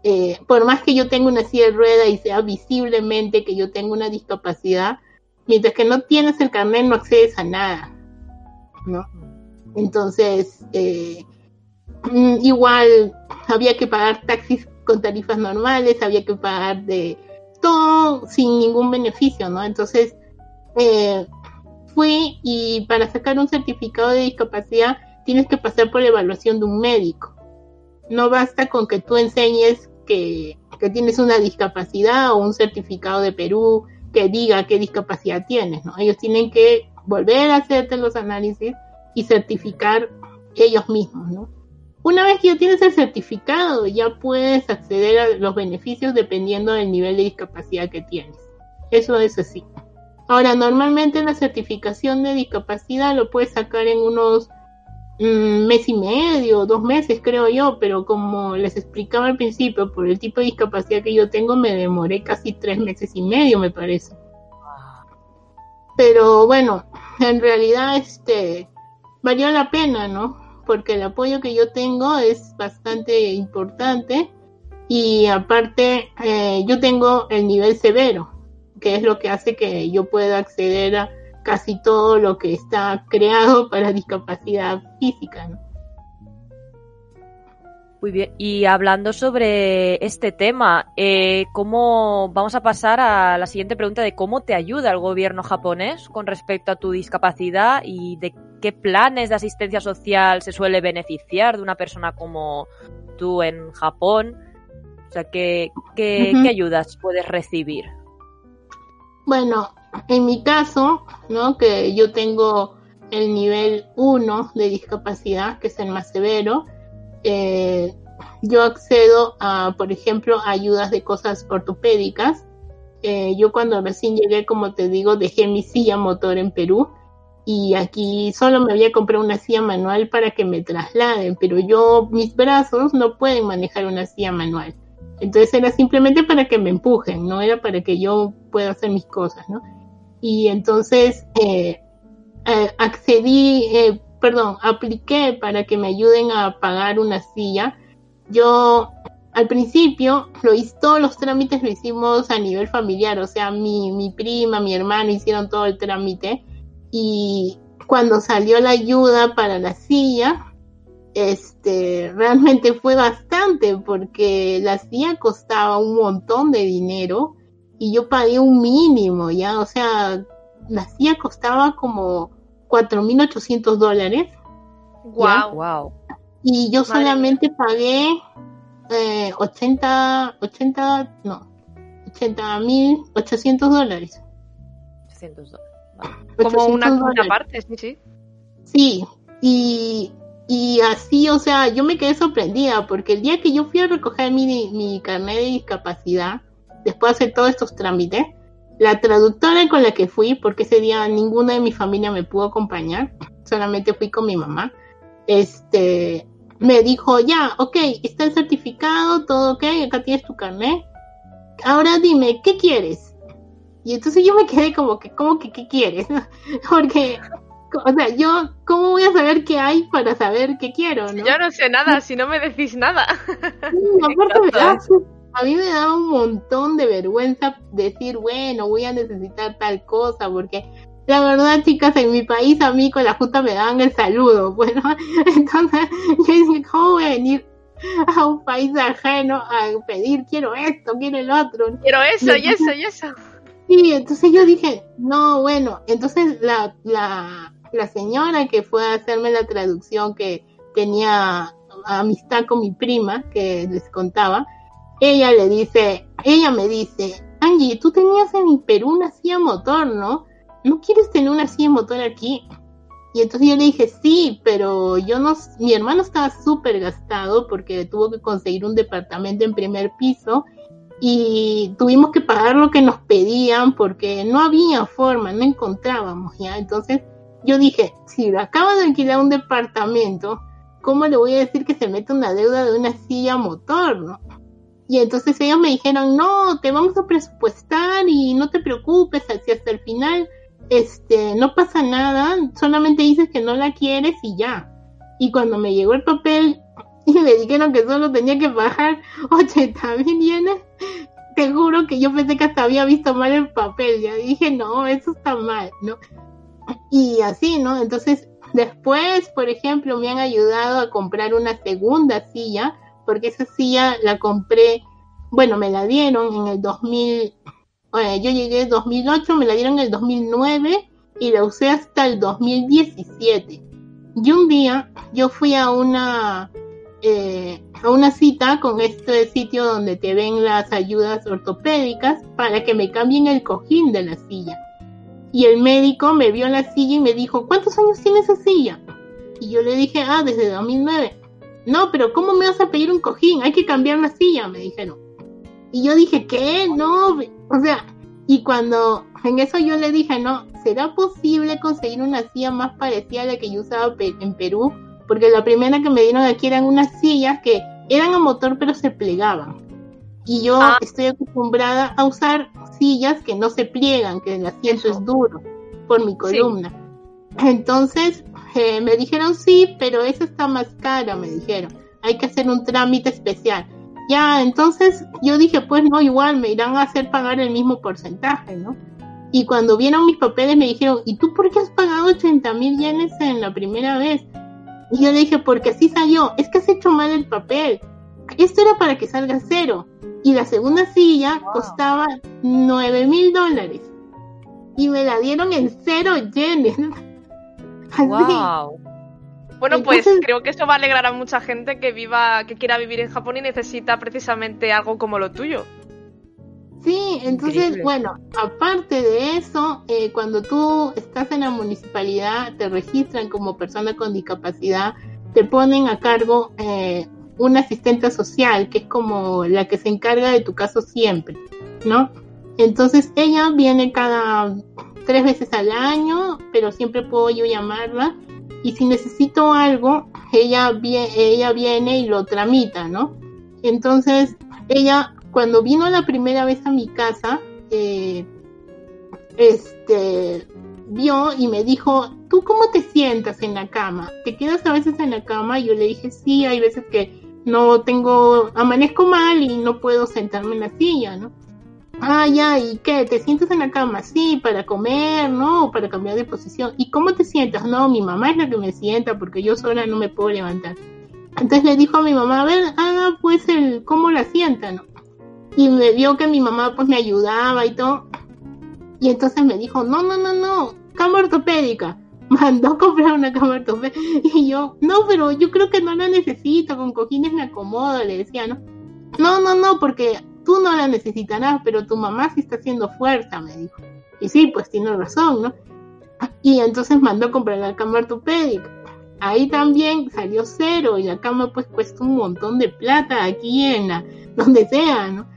eh, por más que yo tenga una silla de rueda y sea visiblemente que yo tengo una discapacidad, mientras que no tienes el carnet no accedes a nada, ¿no? Entonces, eh, mm, igual había que pagar taxis con tarifas normales, había que pagar de todo sin ningún beneficio, ¿no? Entonces, eh, fui y para sacar un certificado de discapacidad tienes que pasar por la evaluación de un médico. No basta con que tú enseñes que, que tienes una discapacidad o un certificado de Perú que diga qué discapacidad tienes, ¿no? Ellos tienen que volver a hacerte los análisis y certificar ellos mismos, ¿no? Una vez que ya tienes el certificado, ya puedes acceder a los beneficios dependiendo del nivel de discapacidad que tienes. Eso es así. Ahora, normalmente la certificación de discapacidad lo puedes sacar en unos un mes y medio, dos meses creo yo, pero como les explicaba al principio, por el tipo de discapacidad que yo tengo, me demoré casi tres meses y medio, me parece. Pero bueno, en realidad este valió la pena, ¿no? Porque el apoyo que yo tengo es bastante importante y aparte eh, yo tengo el nivel severo, que es lo que hace que yo pueda acceder a casi todo lo que está creado para discapacidad física. ¿no? Muy bien, y hablando sobre este tema, eh, ¿cómo vamos a pasar a la siguiente pregunta de cómo te ayuda el gobierno japonés con respecto a tu discapacidad y de qué planes de asistencia social se suele beneficiar de una persona como tú en Japón? O sea, ¿qué, qué, ¿qué ayudas puedes recibir? Bueno, en mi caso, ¿no? Que yo tengo el nivel 1 de discapacidad, que es el más severo, eh, yo accedo a, por ejemplo, ayudas de cosas ortopédicas. Eh, yo cuando recién llegué, como te digo, dejé mi silla motor en Perú y aquí solo me había comprado una silla manual para que me trasladen, pero yo, mis brazos no pueden manejar una silla manual. Entonces era simplemente para que me empujen, no era para que yo pueda hacer mis cosas, ¿no? Y entonces eh, accedí, eh, perdón, apliqué para que me ayuden a pagar una silla. Yo al principio lo hice, todos los trámites lo hicimos a nivel familiar, o sea, mi, mi prima, mi hermano hicieron todo el trámite y cuando salió la ayuda para la silla, este, realmente fue bastante porque la silla costaba un montón de dinero y yo pagué un mínimo, ¿ya? O sea, la silla costaba como 4.800 dólares. Wow. wow. Y yo solamente pagué eh, 80, 80, no, 80.800 800 dólares. 800 dólares. Como una, una, parte, sí, sí. Sí, y, y así, o sea, yo me quedé sorprendida porque el día que yo fui a recoger mi, mi carnet de discapacidad, después de hacer todos estos trámites, la traductora con la que fui, porque ese día ninguna de mi familia me pudo acompañar, solamente fui con mi mamá, este, me dijo, ya, ok, está el certificado, todo ok, acá tienes tu carnet, ahora dime, ¿qué quieres? Y entonces yo me quedé como que, ¿cómo que qué quieres? *laughs* Porque, o sea, yo, ¿cómo voy a saber qué hay para saber qué quiero? ¿no? Yo no sé nada, si no me decís nada. aparte a mí me da un montón de vergüenza decir, bueno, voy a necesitar tal cosa, porque la verdad, chicas, en mi país a mí con la justa me dan el saludo, *laughs* bueno, entonces yo dije, ¿cómo voy a venir a un país ajeno a pedir, quiero esto, quiero el otro? Quiero eso y, eso y eso. Sí, entonces yo dije, no, bueno, entonces la, la, la señora que fue a hacerme la traducción que tenía amistad con mi prima, que les contaba, ella le dice, ella me dice, Angie, tú tenías en Perú una silla motor, ¿no? ¿No quieres tener una silla motor aquí? Y entonces yo le dije, sí, pero yo no, mi hermano estaba súper gastado porque tuvo que conseguir un departamento en primer piso y tuvimos que pagar lo que nos pedían porque no había forma, no encontrábamos, ¿ya? Entonces yo dije, si acaba de alquilar un departamento, ¿cómo le voy a decir que se mete una deuda de una silla motor, no? Y entonces ellos me dijeron, no, te vamos a presupuestar y no te preocupes, así hasta el final este, no pasa nada, solamente dices que no la quieres y ya. Y cuando me llegó el papel *laughs* y me dijeron que solo tenía que pagar 80 *laughs* mil yenes, te juro que yo pensé que hasta había visto mal el papel, ya dije, no, eso está mal, ¿no? Y así, ¿no? Entonces, después, por ejemplo, me han ayudado a comprar una segunda silla, porque esa silla la compré, bueno, me la dieron en el 2000, yo llegué en 2008, me la dieron en el 2009 y la usé hasta el 2017. Y un día yo fui a una eh, a una cita con este sitio donde te ven las ayudas ortopédicas para que me cambien el cojín de la silla. Y el médico me vio la silla y me dijo, ¿cuántos años tiene esa silla? Y yo le dije, ah, desde 2009. No, pero ¿cómo me vas a pedir un cojín? Hay que cambiar la silla, me dijeron. Y yo dije, ¿qué? No, o sea, y cuando en eso yo le dije, no, ¿será posible conseguir una silla más parecida a la que yo usaba en Perú? Porque la primera que me dieron aquí eran unas sillas que eran a motor pero se plegaban. Y yo ah. estoy acostumbrada a usar sillas que no se pliegan, que el asiento es duro por mi columna. Entonces eh, me dijeron sí, pero esa está más cara, me dijeron. Hay que hacer un trámite especial. Ya, entonces yo dije, pues no, igual me irán a hacer pagar el mismo porcentaje, ¿no? Y cuando vieron mis papeles me dijeron, ¿y tú por qué has pagado 80 mil yenes en la primera vez? Y yo le dije, porque así salió, es que has hecho mal el papel. Esto era para que salga cero. Y la segunda silla costaba 9 mil dólares. Y me la dieron en cero yenes. Wow. Bueno, pues creo que eso va a alegrar a mucha gente que viva, que quiera vivir en Japón y necesita precisamente algo como lo tuyo. Sí, entonces, bueno, aparte de eso, eh, cuando tú estás en la municipalidad, te registran como persona con discapacidad, te ponen a cargo eh, una asistente social, que es como la que se encarga de tu caso siempre, ¿no? Entonces ella viene cada tres veces al año, pero siempre puedo yo llamarla y si necesito algo, ella, ella viene y lo tramita, ¿no? Entonces, ella, cuando vino la primera vez a mi casa, eh, este, vio y me dijo, ¿tú cómo te sientas en la cama? ¿Te quedas a veces en la cama? Y yo le dije, sí, hay veces que no tengo, amanezco mal y no puedo sentarme en la silla, ¿no? Ah, ya, ¿y qué? ¿Te sientas en la cama? Sí, para comer, ¿no? para cambiar de posición. ¿Y cómo te sientas? No, mi mamá es la que me sienta porque yo sola no me puedo levantar. Entonces le dijo a mi mamá, a ver, ah, pues el, ¿cómo la sienta, no? Y me vio que mi mamá pues me ayudaba y todo. Y entonces me dijo, no, no, no, no, cama ortopédica. *laughs* Mandó a comprar una cama ortopédica. *laughs* Y yo, no, pero yo creo que no la necesito, con cojines me acomodo, le decía, ¿no? No, no, no, porque tú no la necesitarás, pero tu mamá sí está haciendo fuerza, me dijo. Y sí, pues tiene razón, ¿no? Y entonces mandó a comprar la cama ortopédica. Ahí también salió cero y la cama pues cuesta un montón de plata aquí en la, *laughs* donde sea, ¿no?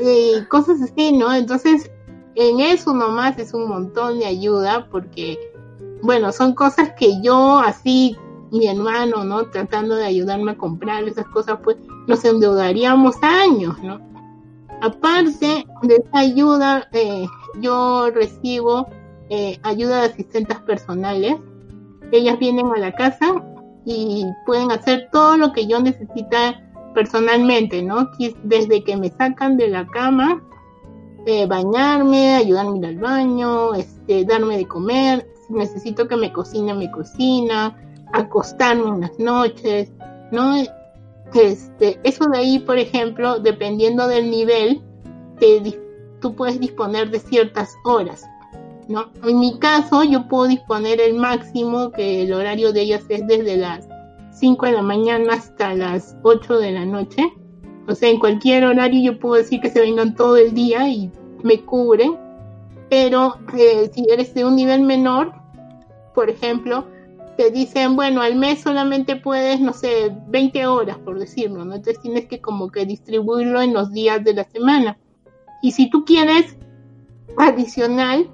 Y cosas así, ¿no? Entonces, en eso nomás es un montón de ayuda porque, bueno, son cosas que yo así, mi hermano, ¿no? Tratando de ayudarme a comprar esas cosas, pues nos endeudaríamos años, ¿no? Aparte de esa ayuda, eh, yo recibo eh, ayuda de asistentes personales. Ellas vienen a la casa y pueden hacer todo lo que yo necesita personalmente, ¿no? Desde que me sacan de la cama, eh, bañarme, ayudarme al baño, este, darme de comer, si necesito que me cocine, me cocina, acostarme en las noches, ¿no? Este, eso de ahí, por ejemplo, dependiendo del nivel, tú puedes disponer de ciertas horas. ¿no? En mi caso, yo puedo disponer el máximo, que el horario de ellas es desde las 5 de la mañana hasta las 8 de la noche. O sea, en cualquier horario yo puedo decir que se vengan todo el día y me cubren. Pero eh, si eres de un nivel menor, por ejemplo, te dicen, bueno, al mes solamente puedes, no sé, 20 horas, por decirlo, ¿no? Entonces tienes que como que distribuirlo en los días de la semana. Y si tú quieres adicional,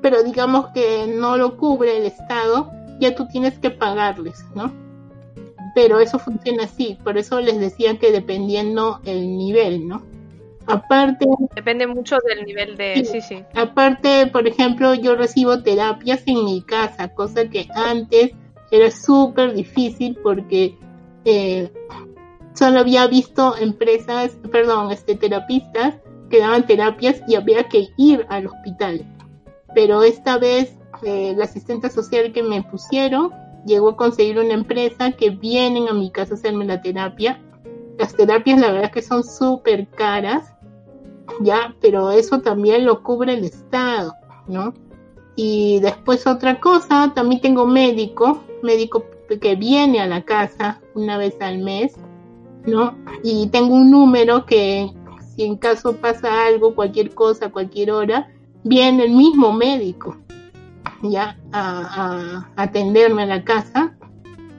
pero digamos que no lo cubre el Estado, ya tú tienes que pagarles, ¿no? Pero eso funciona así, por eso les decía que dependiendo el nivel, ¿no? Aparte. Depende mucho del nivel de. Sí, sí. Aparte, por ejemplo, yo recibo terapias en mi casa, cosa que antes era súper difícil porque eh, solo había visto empresas, perdón, este, terapistas que daban terapias y había que ir al hospital. Pero esta vez eh, la asistente social que me pusieron llegó a conseguir una empresa que vienen a mi casa a hacerme la terapia. Las terapias la verdad que son súper caras, ya, pero eso también lo cubre el Estado, ¿no? Y después otra cosa, también tengo médico, médico que viene a la casa una vez al mes, ¿no? Y tengo un número que si en caso pasa algo, cualquier cosa, cualquier hora, viene el mismo médico, ya, a, a atenderme a la casa.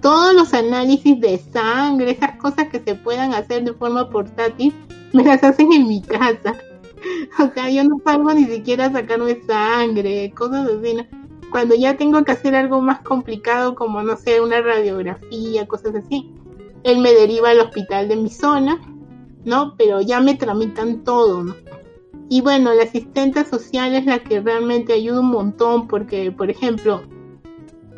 Todos los análisis de sangre, esas cosas que se puedan hacer de forma portátil, me las hacen en mi casa. *laughs* O sea, yo no salgo ni siquiera a sacarme sangre, cosas así. Cuando ya tengo que hacer algo más complicado, como no sé, una radiografía, cosas así, él me deriva al hospital de mi zona, ¿no? Pero ya me tramitan todo, ¿no? Y bueno, la asistente social es la que realmente ayuda un montón porque, por ejemplo,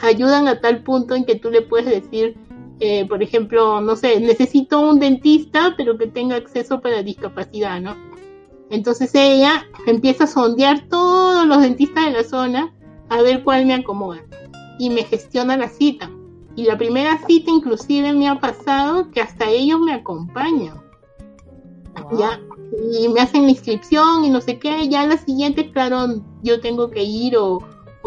ayudan a tal punto en que tú le puedes decir, eh, por ejemplo, no sé, necesito un dentista, pero que tenga acceso para discapacidad, ¿no? Entonces ella empieza a sondear todos los dentistas de la zona a ver cuál me acomoda y me gestiona la cita. Y la primera cita inclusive me ha pasado que hasta ellos me acompañan. Ya, y me hacen la inscripción y no sé qué, ya la siguiente, claro, yo tengo que ir o,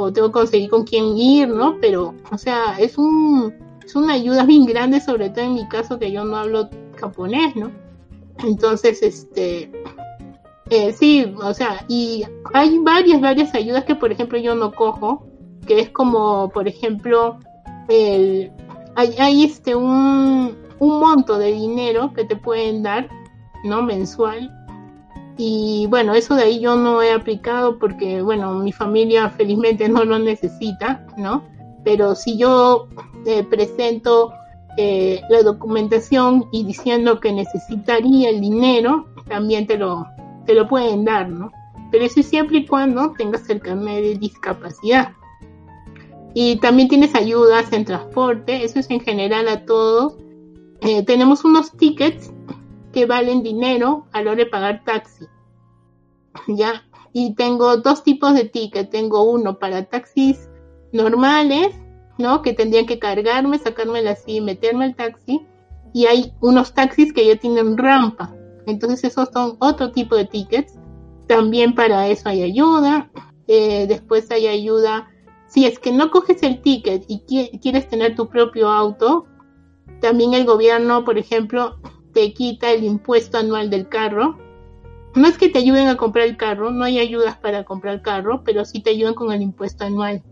o tengo que conseguir con quién ir, ¿no? Pero, o sea, es un, es una ayuda bien grande, sobre todo en mi caso que yo no hablo japonés, ¿no? Entonces, este, eh, sí, o sea, y hay varias, varias ayudas que, por ejemplo, yo no cojo, que es como, por ejemplo, el, hay, hay este, un, un monto de dinero que te pueden dar, ¿no? Mensual. Y bueno, eso de ahí yo no he aplicado porque, bueno, mi familia *laughs* felizmente no lo necesita, ¿no? Pero si yo eh, presento eh, la documentación y diciendo que necesitaría el dinero, también te lo, te lo pueden dar, ¿no? Pero eso siempre y cuando tengas el carnet de discapacidad. Y también tienes ayudas en transporte, eso es en general a todos. Eh, tenemos unos tickets que valen dinero a la hora de pagar taxi. *laughs* ¿Ya? Y tengo dos tipos de tickets. Tengo uno para taxis normales, ¿no? Que tendrían que cargarme, sacármela así meterme al taxi. Y hay unos taxis que ya tienen rampa. Entonces esos son otro tipo de tickets. También para eso hay ayuda. Eh, después hay ayuda. Si es que no coges el ticket y quieres tener tu propio auto, también el gobierno, por ejemplo, te quita el impuesto anual del carro. No es que te ayuden a comprar el carro, no hay ayudas para comprar el carro, pero sí te ayudan con el impuesto anual.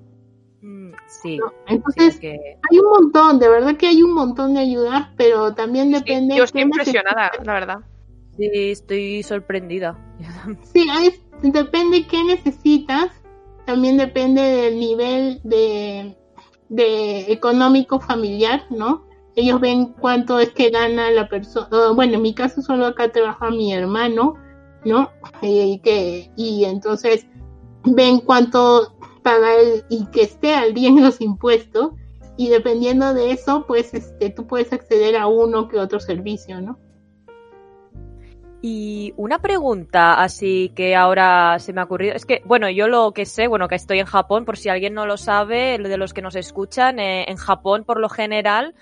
Mm, sí. Entonces, hay un montón, de verdad que hay un montón de ayudas, pero también depende. yo estoy impresionada, la verdad. Sí, estoy sorprendida. *laughs* Sí, depende qué necesitas, también depende del nivel de, de económico familiar, ¿no? Ellos ven cuánto es que gana la persona. Bueno, en mi caso solo acá trabaja mi hermano, ¿no? Y, que, y entonces ven cuánto paga él y que esté al día en los impuestos y dependiendo de eso, pues este, tú puedes acceder a uno que otro servicio, ¿no? Y una pregunta así que ahora se me ha ocurrido, es que, bueno, yo lo que sé, bueno, que estoy en Japón, por si alguien no lo sabe, de los que nos escuchan, eh, en Japón por lo general,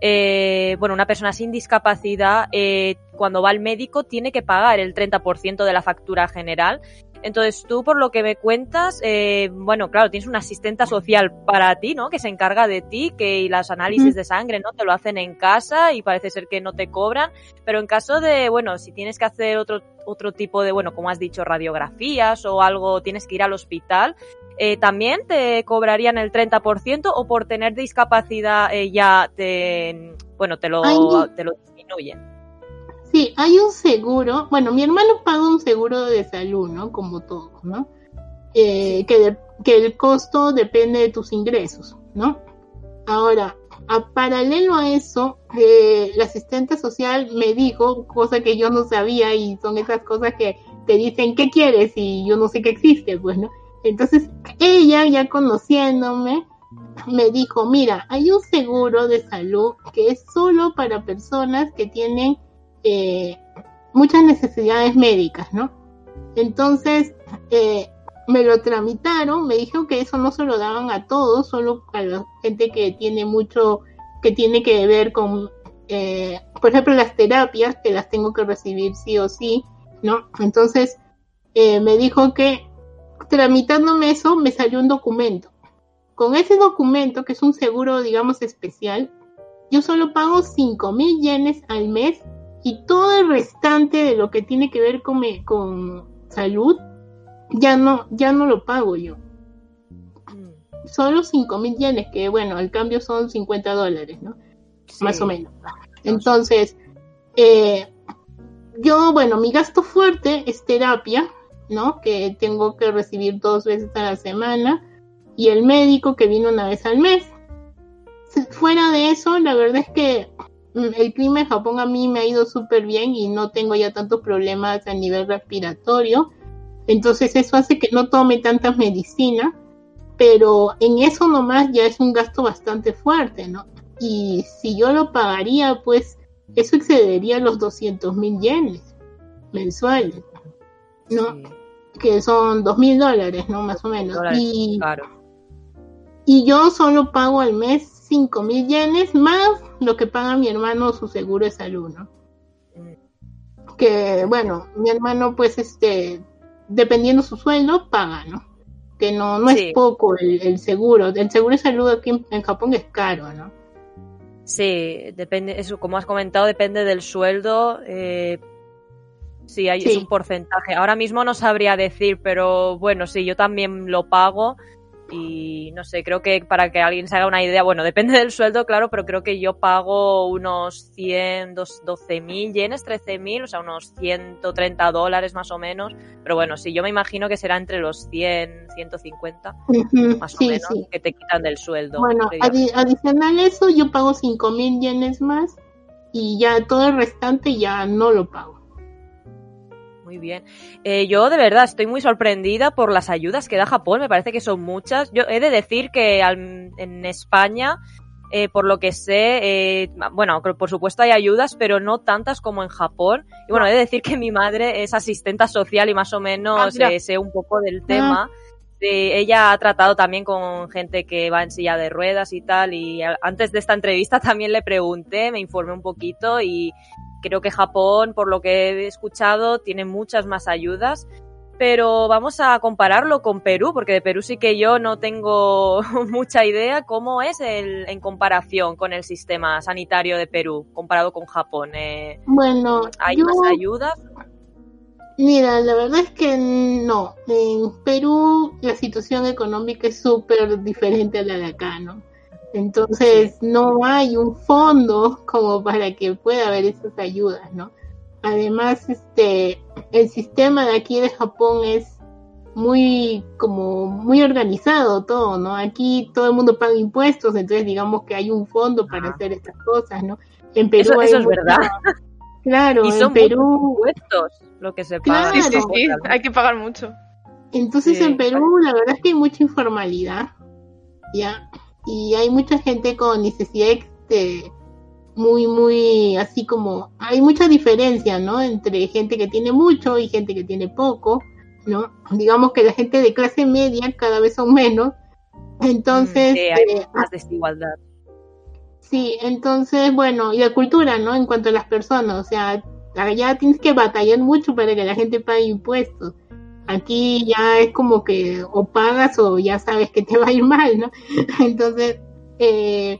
eh, bueno, una persona sin discapacidad, eh, cuando va al médico, tiene que pagar el 30% de la factura general entonces tú, por lo que me cuentas, eh, bueno, claro, tienes una asistenta social para ti, ¿no? Que se encarga de ti, que y las análisis de sangre, ¿no? Te lo hacen en casa y parece ser que no te cobran. Pero en caso de, bueno, si tienes que hacer otro, otro tipo de, bueno, como has dicho, radiografías o algo, tienes que ir al hospital, eh, ¿también te cobrarían el 30% o por tener discapacidad eh, ya te, bueno, te lo, te lo disminuyen? Sí, hay un seguro, bueno, mi hermano paga un seguro de salud, ¿no? Como todos, ¿no? Eh, que, el costo depende de tus ingresos, ¿no? Ahora, a paralelo a eso, eh, la asistente social me dijo, cosa que yo no sabía y son esas cosas que te dicen, ¿qué quieres? Y yo no sé que existe, pues, ¿no? Entonces, ella, ya conociéndome, me dijo, mira, hay un seguro de salud que es solo para personas que tienen eh, muchas necesidades médicas, ¿no? Entonces, eh, me lo tramitaron, me dijeron que eso no se lo daban a todos, solo a la gente que tiene mucho, que tiene que ver con, eh, por ejemplo, las terapias, que las tengo que recibir sí o sí, ¿no? Entonces, eh, me dijo que tramitándome eso, me salió un documento. Con ese documento, que es un seguro, digamos, especial, yo solo pago 5 mil yenes al mes y todo el restante de lo que tiene que ver con, con salud ya no, ya no lo pago yo. Solo 5 mil yenes, que bueno, el cambio son 50 dólares, ¿no? Más o menos. Entonces, eh, yo, bueno, mi gasto fuerte es terapia, ¿no? Que tengo que recibir dos veces a la semana, y el médico que viene una vez al mes. Fuera de eso, la verdad es que mm, el clima en Japón a mí me ha ido súper bien y no tengo ya tantos problemas a nivel respiratorio. Entonces eso hace que no tome tantas medicinas, pero en eso nomás ya es un gasto bastante fuerte, ¿no? Y si yo lo pagaría, pues eso excedería los 200 mil yenes mensuales, ¿no? Que son dos mil dólares, ¿no? Más o menos. y, y yo solo pago al mes 5 mil yenes más lo que paga mi hermano su seguro de salud, ¿no? Que bueno, mi hermano pues este dependiendo su sueldo, paga, ¿no? Que no, no es poco el, seguro. El seguro de salud aquí en, Japón es caro, ¿no? Sí, depende, eso, como has comentado, depende del sueldo. Eh, sí, hay un porcentaje. Ahora mismo no sabría decir, pero bueno, sí, yo también lo pago y no sé, creo que para que alguien se haga una idea, bueno, depende del sueldo, claro, pero creo que yo pago unos 100, 12 mil yenes, 13 mil, o sea, unos 130 dólares más o menos. Pero bueno, sí, yo me imagino que será entre los 100, 150, más o menos, que te quitan del sueldo. Bueno, adicional a eso, yo pago 5 mil yenes más y ya todo el restante ya no lo pago muy bien. Eh, yo de verdad estoy muy sorprendida por las ayudas que da Japón, me parece que son muchas. Yo he de decir que en España, eh, por lo que sé, eh, bueno, por supuesto hay ayudas, pero no tantas como en Japón. Y bueno, he de decir que mi madre es asistenta social y más o menos ah, sé un poco del ah. Ella ha tratado también con gente que va en silla de ruedas y tal, y antes de esta entrevista *laughs* también le pregunté, me informé un poquito y creo que Japón, por lo que he escuchado, tiene muchas más ayudas. Pero vamos a compararlo con Perú, porque de Perú sí que yo no tengo *laughs* mucha idea cómo es el, en comparación con el sistema sanitario de Perú, comparado con Japón. Eh, bueno, ¿hay más ayudas? Mira, la verdad es que no. En Perú la situación económica es súper diferente a la de acá, ¿no? Entonces no hay un fondo *laughs* como para que pueda haber esas ayudas, ¿no? Además, este, el sistema de aquí de Japón es muy como muy organizado todo, ¿no? Aquí todo el mundo paga impuestos, entonces digamos que hay un fondo para hacer estas cosas, ¿no? En Perú eso, es verdad. Claro, en Perú impuestos lo que se paga. sí, sí, sí, hay que pagar mucho. Entonces en Perú la verdad es que hay mucha informalidad, ya y hay mucha gente con necesidad este, muy, muy así como, hay mucha diferencia, ¿no? Entre gente que tiene mucho y gente que tiene poco, ¿no? Digamos que la gente de clase media cada vez son menos, entonces... Sí, hay eh, más desigualdad. Sí, entonces, bueno, y la cultura, ¿no? En cuanto a las personas, o sea, allá tienes que batallar mucho para que la gente pague impuestos. Aquí ya es como que o pagas o ya sabes que te va a ir mal, ¿no? *laughs* Entonces, eh,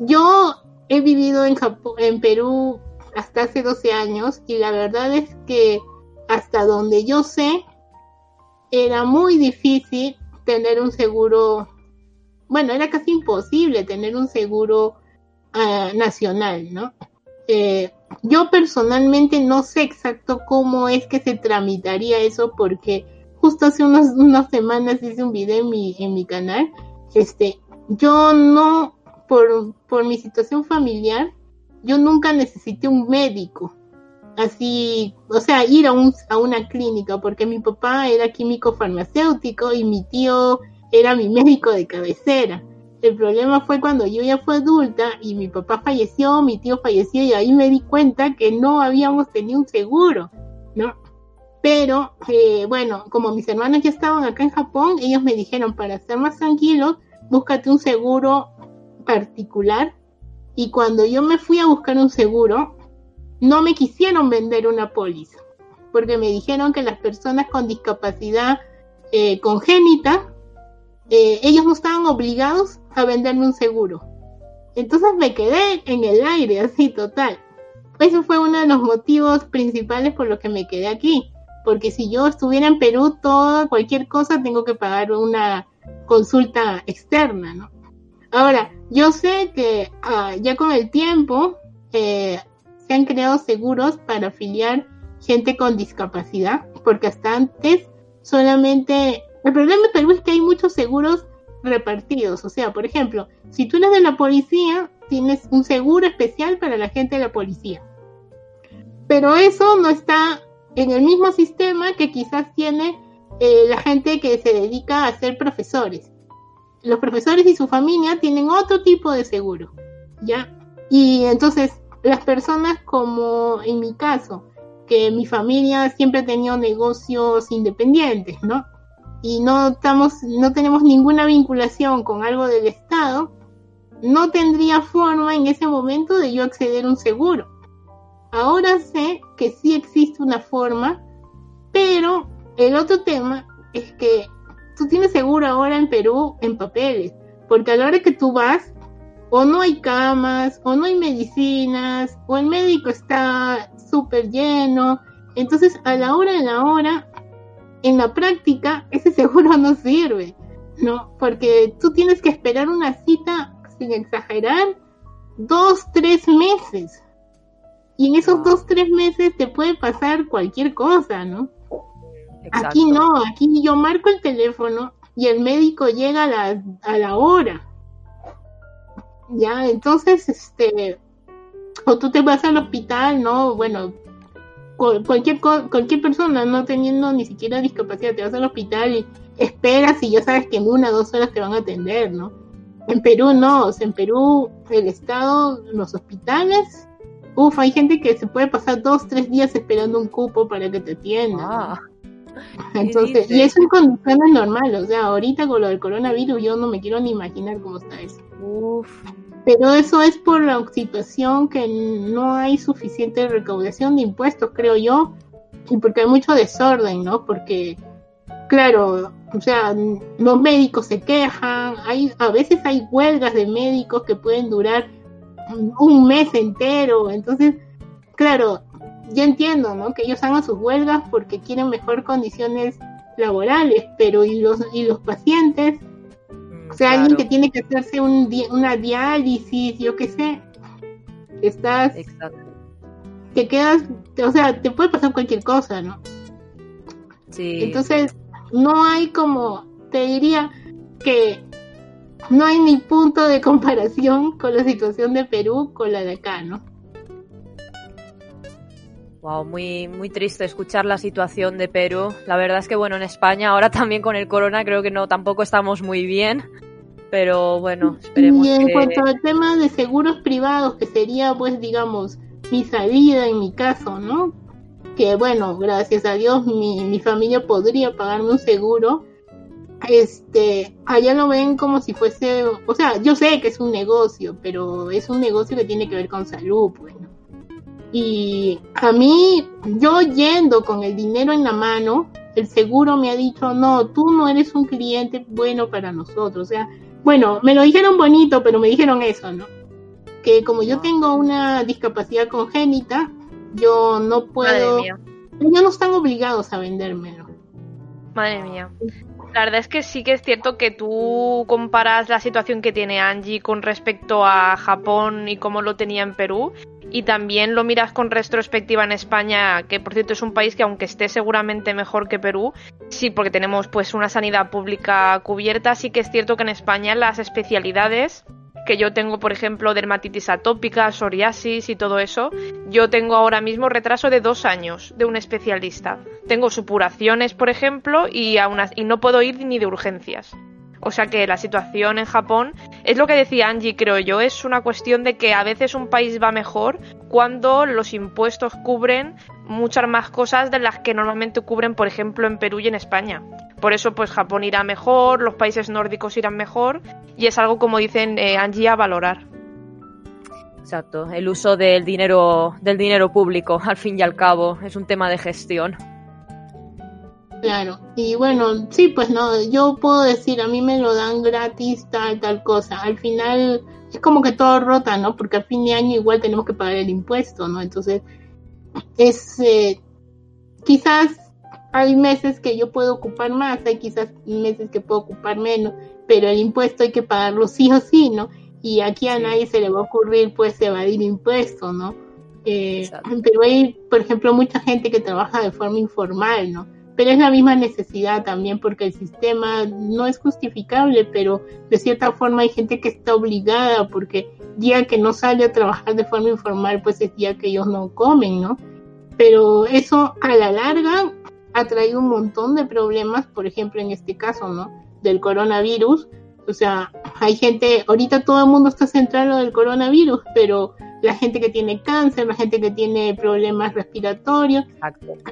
yo he vivido en, Perú hasta hace 12 años y la verdad es que hasta donde yo sé, era muy difícil tener un seguro, bueno, era casi imposible tener un seguro uh, nacional, ¿no? Eh, yo personalmente no sé exacto cómo es que se tramitaría eso porque justo hace unas semanas hice un video en mi, en mi canal. Este, yo no por, por mi situación familiar, yo nunca necesité un médico. Así, o sea, ir a, un, a una clínica, porque mi papá era químico farmacéutico y mi tío era mi médico de cabecera. El problema fue cuando yo ya fui adulta y mi papá falleció, mi tío falleció y ahí me di cuenta que no habíamos tenido un seguro, ¿no? Pero, eh, bueno, como mis hermanos ya estaban acá en Japón, ellos me dijeron, para estar más tranquilos, búscate un seguro particular. Y cuando yo me fui a buscar un seguro, no me quisieron vender una póliza, porque me dijeron que las personas con discapacidad eh, congénita, eh, ellos no estaban obligados a venderme un seguro. Entonces me quedé en el aire, así total. Eso fue uno de los motivos principales por los que me quedé aquí. Porque si yo estuviera en Perú, toda cualquier cosa tengo que pagar una consulta externa, ¿no? Ahora, yo sé que ah, ya con el tiempo eh, se han creado seguros para afiliar gente con discapacidad, porque hasta antes solamente... El problema de Perú es que hay muchos seguros repartidos, o sea, por ejemplo, si tú eres de la policía, tienes un seguro especial para la gente de la policía. Pero eso no está en el mismo sistema que quizás tiene eh, la gente que se dedica a ser profesores los profesores y su familia tienen otro tipo de seguro, ¿ya? Y entonces las personas como en mi caso, que mi familia siempre ha tenido negocios independientes, ¿no? Y no estamos, no tenemos ninguna vinculación con algo del Estado, no tendría forma en ese momento de yo acceder a un seguro. Ahora sé que sí existe una forma, pero el otro tema es que tú tienes seguro ahora en Perú en papeles, porque a la hora que tú vas, o no hay camas, o no hay medicinas, o el médico está súper lleno. Entonces, a la hora de la hora, en la práctica, ese *laughs* seguro no sirve, ¿no? Porque tú tienes que esperar una cita, sin exagerar, dos, tres meses. Y en esos dos, tres meses te puede pasar cualquier cosa, ¿no? Aquí no, aquí yo marco el teléfono y el médico llega a la, a la hora. Ya, entonces, este, o tú te vas al hospital, ¿no? Bueno, cualquier, cualquier persona no teniendo ni siquiera discapacidad, te vas al hospital y esperas y ya sabes que en una o dos horas te van a atender, ¿no? En Perú no, o sea, en Perú el Estado, los hospitales, uff, hay gente que se puede pasar dos, tres días esperando un cupo para que te atiendan. Ah. *laughs* Entonces, y eso en condiciones normales, o sea, ahorita con lo del coronavirus yo no me quiero ni imaginar cómo está eso. Pero eso es por la situación que no hay suficiente recaudación de impuestos, creo yo, y porque hay mucho desorden, ¿no? Porque, claro, o sea, los médicos se quejan, hay, a veces hay huelgas de médicos que pueden durar un mes entero, entonces, claro, yo entiendo, ¿no? Que ellos hagan sus huelgas porque quieren mejor condiciones laborales, pero ¿y los, y los pacientes? O sea, alguien que tiene que hacerse un, una diálisis, yo qué sé, estás... Exacto. Te quedas, o sea, te puede pasar cualquier cosa, ¿no? Sí. Entonces, no hay como, te diría que no hay ni punto de comparación *laughs* con la situación de Perú con la de acá, ¿no? Wow, muy, muy triste escuchar la situación de Perú. La verdad es que bueno, en España ahora también con el corona creo que no tampoco estamos muy bien. Pero bueno, esperemos. Y en cuanto al tema de seguros privados, que sería pues digamos mi salida en mi caso, ¿no? Que bueno, gracias a Dios mi, mi familia podría pagarme un seguro. Este, allá lo ven como si fuese, o sea, yo sé que es un negocio, pero es un negocio que tiene que ver con salud, pues, y a mí, yo yendo con el dinero en la mano, el seguro me ha dicho, no, tú no eres un cliente bueno para nosotros. O sea, bueno, me lo dijeron bonito, pero me dijeron eso, ¿no? Que como yo tengo una discapacidad congénita, yo no puedo... Ellos no están obligados a vendérmelo. Madre mía. La verdad es que sí que es cierto que tú comparas la situación que tiene Angie con respecto a Japón y cómo lo tenía en Perú y también lo miras con retrospectiva en España, que por cierto es un país que aunque esté seguramente mejor que Perú, sí porque tenemos pues una sanidad pública cubierta, sí que es cierto que en España las especialidades que yo tengo, por ejemplo, dermatitis atópica, psoriasis y todo eso, yo tengo ahora mismo retraso de dos años de un especialista. Tengo supuraciones, por ejemplo, y, aún y no puedo ir ni de urgencias. O sea que la situación en Japón es lo que decía Angie, creo yo, es una cuestión de que a veces un país va mejor cuando los impuestos cubren muchas más cosas de las que normalmente cubren, por ejemplo, en Perú y en España. Por eso, pues Japón irá mejor, los países nórdicos irán mejor y es algo, como dicen eh, Angie, a valorar. Exacto, el uso del dinero, del dinero público, al fin y al cabo, es un tema de gestión. Claro, y bueno, sí, pues no, yo puedo decir, a mí me lo dan gratis, tal, tal cosa. Al final es como que todo rota, ¿no? Porque al fin de año igual tenemos que pagar el impuesto, ¿no? Entonces, es eh, quizás hay meses que yo puedo ocupar más, hay quizás meses que puedo ocupar menos, pero el impuesto hay que pagarlo sí o sí, ¿no? Y aquí a nadie se le va a ocurrir, pues, evadir impuestos, ¿no? Eh, pero hay, por ejemplo, mucha gente que trabaja de forma informal, ¿no? Pero es la misma necesidad también porque el sistema no es justificable, pero de cierta forma hay gente que está obligada porque día que no sale a trabajar de forma informal, pues es día que ellos no comen, ¿no? Pero eso a la larga ha traído un montón de problemas, por ejemplo en este caso, ¿no? Del coronavirus. O sea, hay gente, ahorita todo el mundo está centrado en el coronavirus, pero la gente que tiene cáncer, la gente que tiene problemas respiratorios,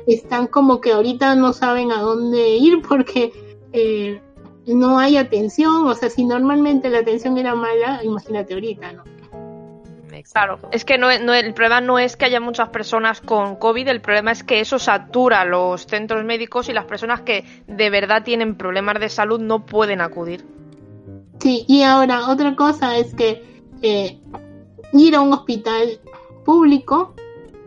están como que ahorita no saben a dónde ir porque eh, no hay atención, o sea, si normalmente la atención era mala, imagínate ahorita, ¿no? Claro, es que no, el problema no es que haya muchas personas con COVID, el problema es que eso satura los centros médicos y las personas que de verdad tienen problemas de salud no pueden acudir. Sí, y ahora otra cosa es que eh, ir a un hospital público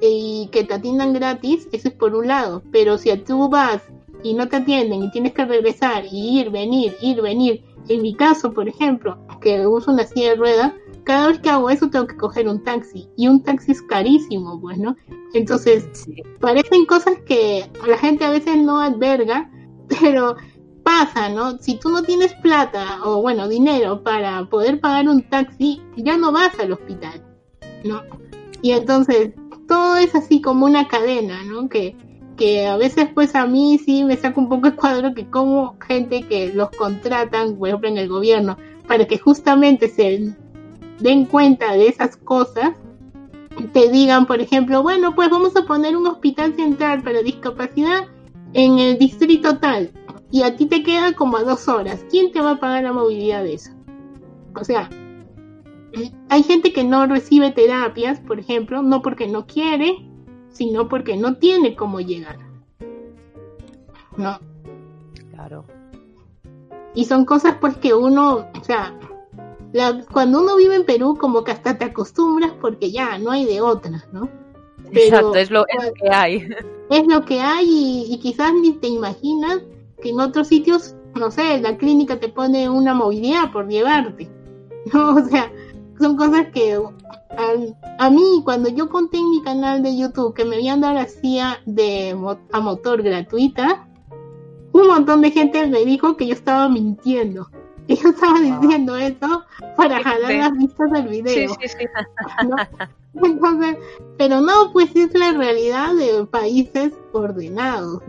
y que te atiendan gratis, eso es por un lado, pero si tú vas y no te atienden y tienes que regresar y ir, venir, ir, venir, en mi caso, por ejemplo, que uso una silla de ruedas, cada vez que hago eso tengo que coger un taxi y un taxi es carísimo, pues, ¿no? Entonces, parecen cosas que la gente a veces no alberga, *laughs* pero pasa, ¿no? Si tú no tienes plata o bueno, dinero para poder pagar un taxi, ya no vas al hospital, ¿no? Y entonces todo es así como una cadena, ¿no? Que, que a veces pues a mí sí me saca un poco el cuadro que como gente que los contratan, por ejemplo en el gobierno, para que justamente se den cuenta de esas cosas, te digan, por ejemplo, bueno, pues vamos a poner un hospital central para discapacidad en el distrito tal y a ti te queda como a dos horas. ¿Quién te va a pagar la movilidad de eso? O sea, hay gente que no recibe terapias, por ejemplo, no porque no quiere, sino porque no tiene cómo llegar. ¿No? Claro. Y son cosas pues que uno, o sea, cuando uno vive en Perú como que hasta te acostumbras porque ya no hay de otras, ¿no? Exacto, es lo, que hay. Es lo que hay y, y quizás ni te imaginas que en otros sitios, no sé, la clínica te pone una movilidad por llevarte. *laughs* ¿no? O sea, son cosas que a, mí, cuando yo conté en mi canal de YouTube que me habían dado la silla de, a motor gratuita, un montón de gente me dijo que yo estaba mintiendo. *laughs* Que yo estaba ah. diciendo eso para jalar las vistas del video. Sí, sí, sí. *laughs* Entonces, pero no, pues es la realidad de países ordenados.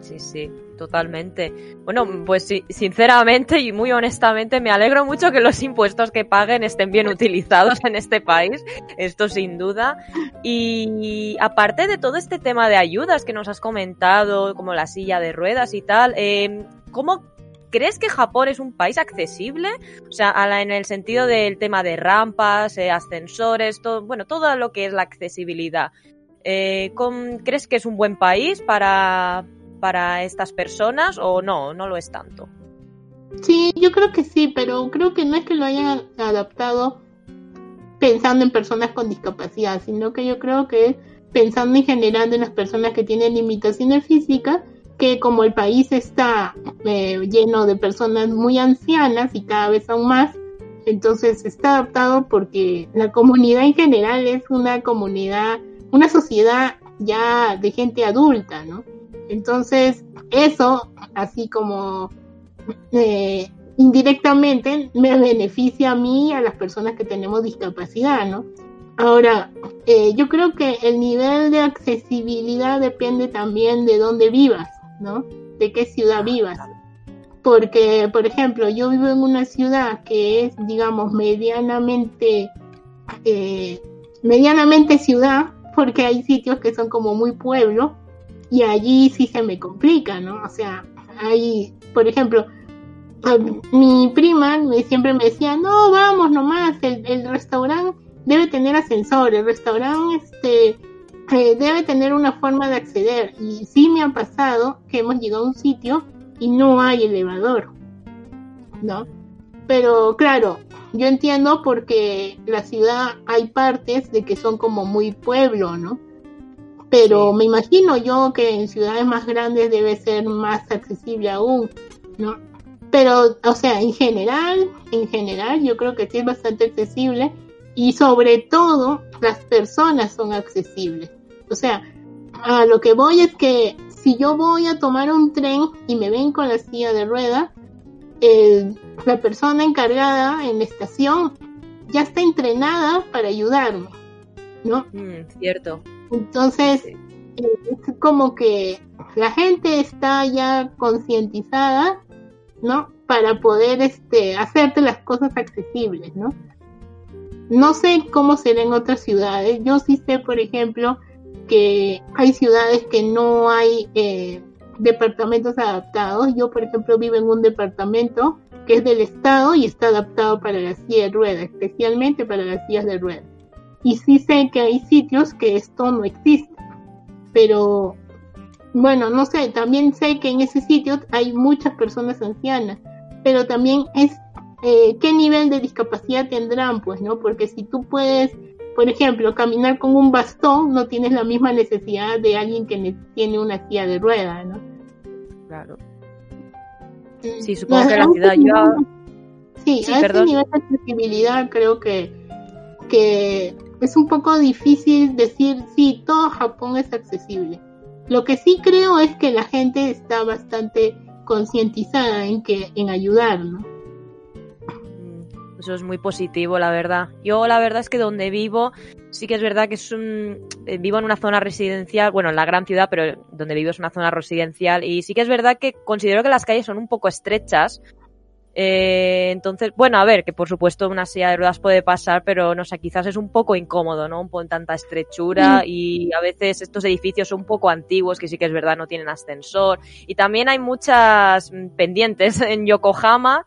Sí, sí totalmente. Bueno, pues sinceramente y muy honestamente me alegro mucho que los impuestos que paguen estén bien utilizados en este país, esto sin duda. Y aparte de todo este tema de ayudas que nos has comentado, como la silla de ruedas y tal, eh, ¿cómo ¿Crees que Japón es un país accesible? O sea, en el sentido del tema de rampas, eh, ascensores, todo, bueno, todo lo que es la accesibilidad. Eh, ¿Crees que es un buen país para, para estas personas o no, no lo es tanto? Sí, yo creo que sí, pero creo que no es que lo hayan adaptado pensando en personas con discapacidad, sino que yo creo que es pensando en general en las personas que tienen limitaciones físicas, que como el país está eh, lleno de personas muy ancianas y cada vez aún más, entonces está adaptado porque la comunidad en general es una comunidad, una sociedad ya de gente adulta, ¿no? Entonces, eso, así como eh, indirectamente me beneficia a mí y a las personas que tenemos discapacidad, ¿no? Ahora, eh, yo creo que el nivel de accesibilidad depende también de dónde vivas, ¿no? De qué ciudad vivas. Porque, por ejemplo, yo vivo en una ciudad que es, digamos, medianamente, eh, medianamente ciudad, porque hay sitios que son como muy pueblo, y allí sí se me complica, ¿no? O sea, hay, por ejemplo, mi prima siempre me decía, no, vamos nomás, el, el restaurante debe tener ascensor, el restaurante este, eh, debe tener una forma de acceder. Y sí me ha pasado que hemos llegado a un sitio y no hay elevador, ¿no? Pero claro, yo entiendo porque la ciudad hay partes de que son como muy pueblo, ¿no? Pero me imagino yo que en ciudades más grandes debe ser más accesible aún, ¿no? Pero, o sea, en general, en general, yo creo que sí es bastante accesible y sobre todo las personas son accesibles. O sea, a lo que voy es que si yo voy a tomar un tren y me ven con la silla de rueda, la persona encargada en la estación ya está entrenada para ayudarme, ¿no? Mm, cierto. Entonces, es como que la gente está ya concientizada, ¿no? Para poder este, hacerte las cosas accesibles, ¿no? No sé cómo será en otras ciudades. Yo sí sé, por ejemplo, que hay ciudades que no hay eh, departamentos adaptados. Yo, por ejemplo, vivo en un departamento que es del Estado y está adaptado para la silla de ruedas, especialmente para las sillas de ruedas. Y sí sé que hay sitios que esto no existe. Pero, bueno, no sé, también sé que en ese sitio hay muchas personas ancianas, pero también es eh, qué nivel de discapacidad tendrán, pues, ¿no? Porque si tú puedes, por ejemplo, caminar con un bastón, no tienes la misma necesidad de alguien que tiene una silla de rueda, ¿no? Claro. Mm, sí, supongo que la ciudad ya... Sí, a este nivel de accesibilidad creo que, que es un poco difícil decir, sí, todo Japón es accesible. Lo que sí creo es que la gente está bastante concientizada en que en ayudar, ¿no? Eso es muy positivo, la verdad. Yo la verdad es que donde vivo, sí que es verdad que es un... Eh, vivo en una zona residencial, bueno, en la gran ciudad, pero donde vivo es una zona residencial y sí que es verdad que considero que las calles son un poco estrechas. Eh, entonces, bueno, a ver, que por supuesto una silla de ruedas puede pasar, pero no sé, quizás es un poco incómodo, ¿no? Un poco tanta estrechura y a veces estos edificios son un poco antiguos, que sí que es verdad, no tienen ascensor. Y también hay muchas mm, pendientes *laughs* en Yokohama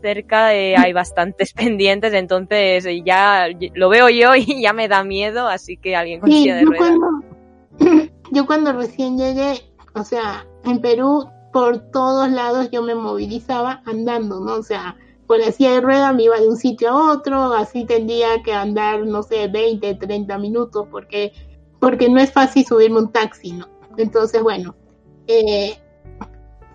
cerca eh, hay bastantes *laughs* pendientes, entonces eh, ya lo veo yo *laughs* y ya me da miedo, así que alguien con de yo Cuando, *clears throat* yo cuando recién llegué, o sea, en Perú, por todos lados yo me movilizaba andando, ¿no? O sea, con la silla de rueda me iba de un sitio a otro, así tendría que andar, no sé, 20, 30 minutos, porque, porque no es fácil subirme un taxi, ¿no? Entonces, bueno, eh,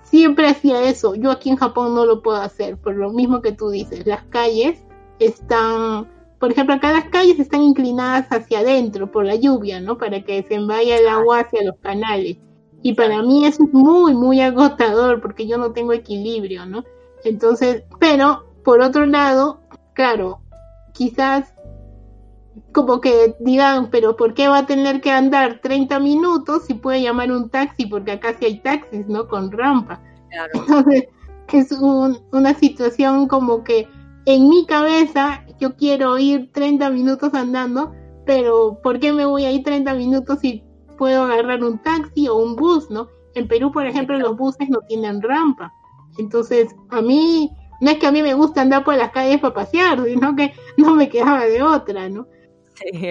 siempre hacía eso. Yo aquí en Japón no lo puedo hacer, por lo mismo que tú dices. Las calles están, por ejemplo, acá las calles están inclinadas hacia adentro por la lluvia, ¿no? Para que se vaya el agua hacia los canales. Y para mí eso es muy, muy agotador porque yo no tengo equilibrio, ¿no? Entonces, pero por otro lado, claro, quizás como que digan, pero ¿por qué va a tener que andar 30 minutos si puede llamar un taxi? Porque acá sí hay taxis, ¿no? Con rampa. Entonces, es una situación como que en mi cabeza yo quiero ir 30 minutos andando, pero ¿por qué me voy a ir 30 minutos si puedo agarrar un taxi o un bus, ¿no? En Perú, por ejemplo, los buses no tienen rampa. Entonces, a mí, no es que a mí me gusta andar por las calles para pasear, sino que *laughs* no me quedaba de otra, ¿no?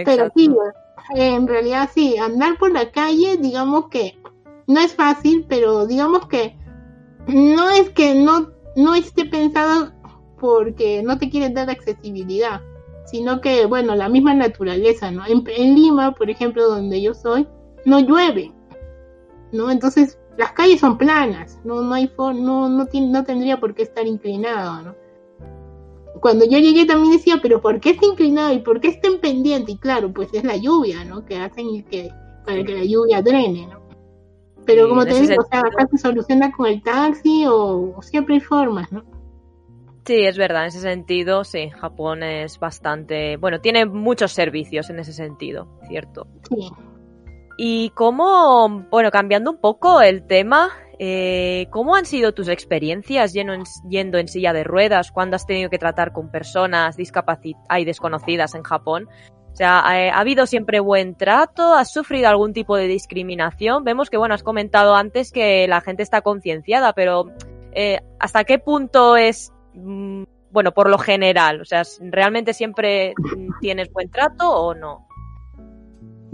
Pero sí, en realidad sí, andar por la calle, digamos que no es fácil, pero digamos que no es que no, no esté pensado porque no te quieren dar accesibilidad, sino que, bueno, la misma naturaleza, ¿no? En, Lima, por ejemplo, donde yo soy, no llueve, ¿no? Entonces, las calles son planas, no, no hay no, no, no tendría por qué estar inclinado, ¿no? cuando yo llegué también decía, pero ¿por qué está inclinado y por qué está en pendiente? Y claro, pues es la lluvia, ¿no? Que hacen que, para que la lluvia drene, ¿no? Pero como te digo, o sea, acá se soluciona con el taxi o, siempre hay formas, ¿no? Sí, es verdad, en ese sentido, sí, Japón es bastante, bueno, tiene muchos servicios en ese sentido, ¿cierto? Sí. Y cómo, bueno, cambiando un poco el tema, eh, ¿cómo han sido tus experiencias yendo en, silla de ruedas cuando has tenido que tratar con personas discapacitadas y desconocidas en Japón? O sea, ¿ha habido siempre buen trato? ¿Has sufrido algún tipo de discriminación? Vemos que, bueno, has comentado antes que la gente está concienciada, pero eh, ¿hasta qué punto es, mm, bueno, por lo general? O sea, ¿realmente siempre tienes buen trato o no?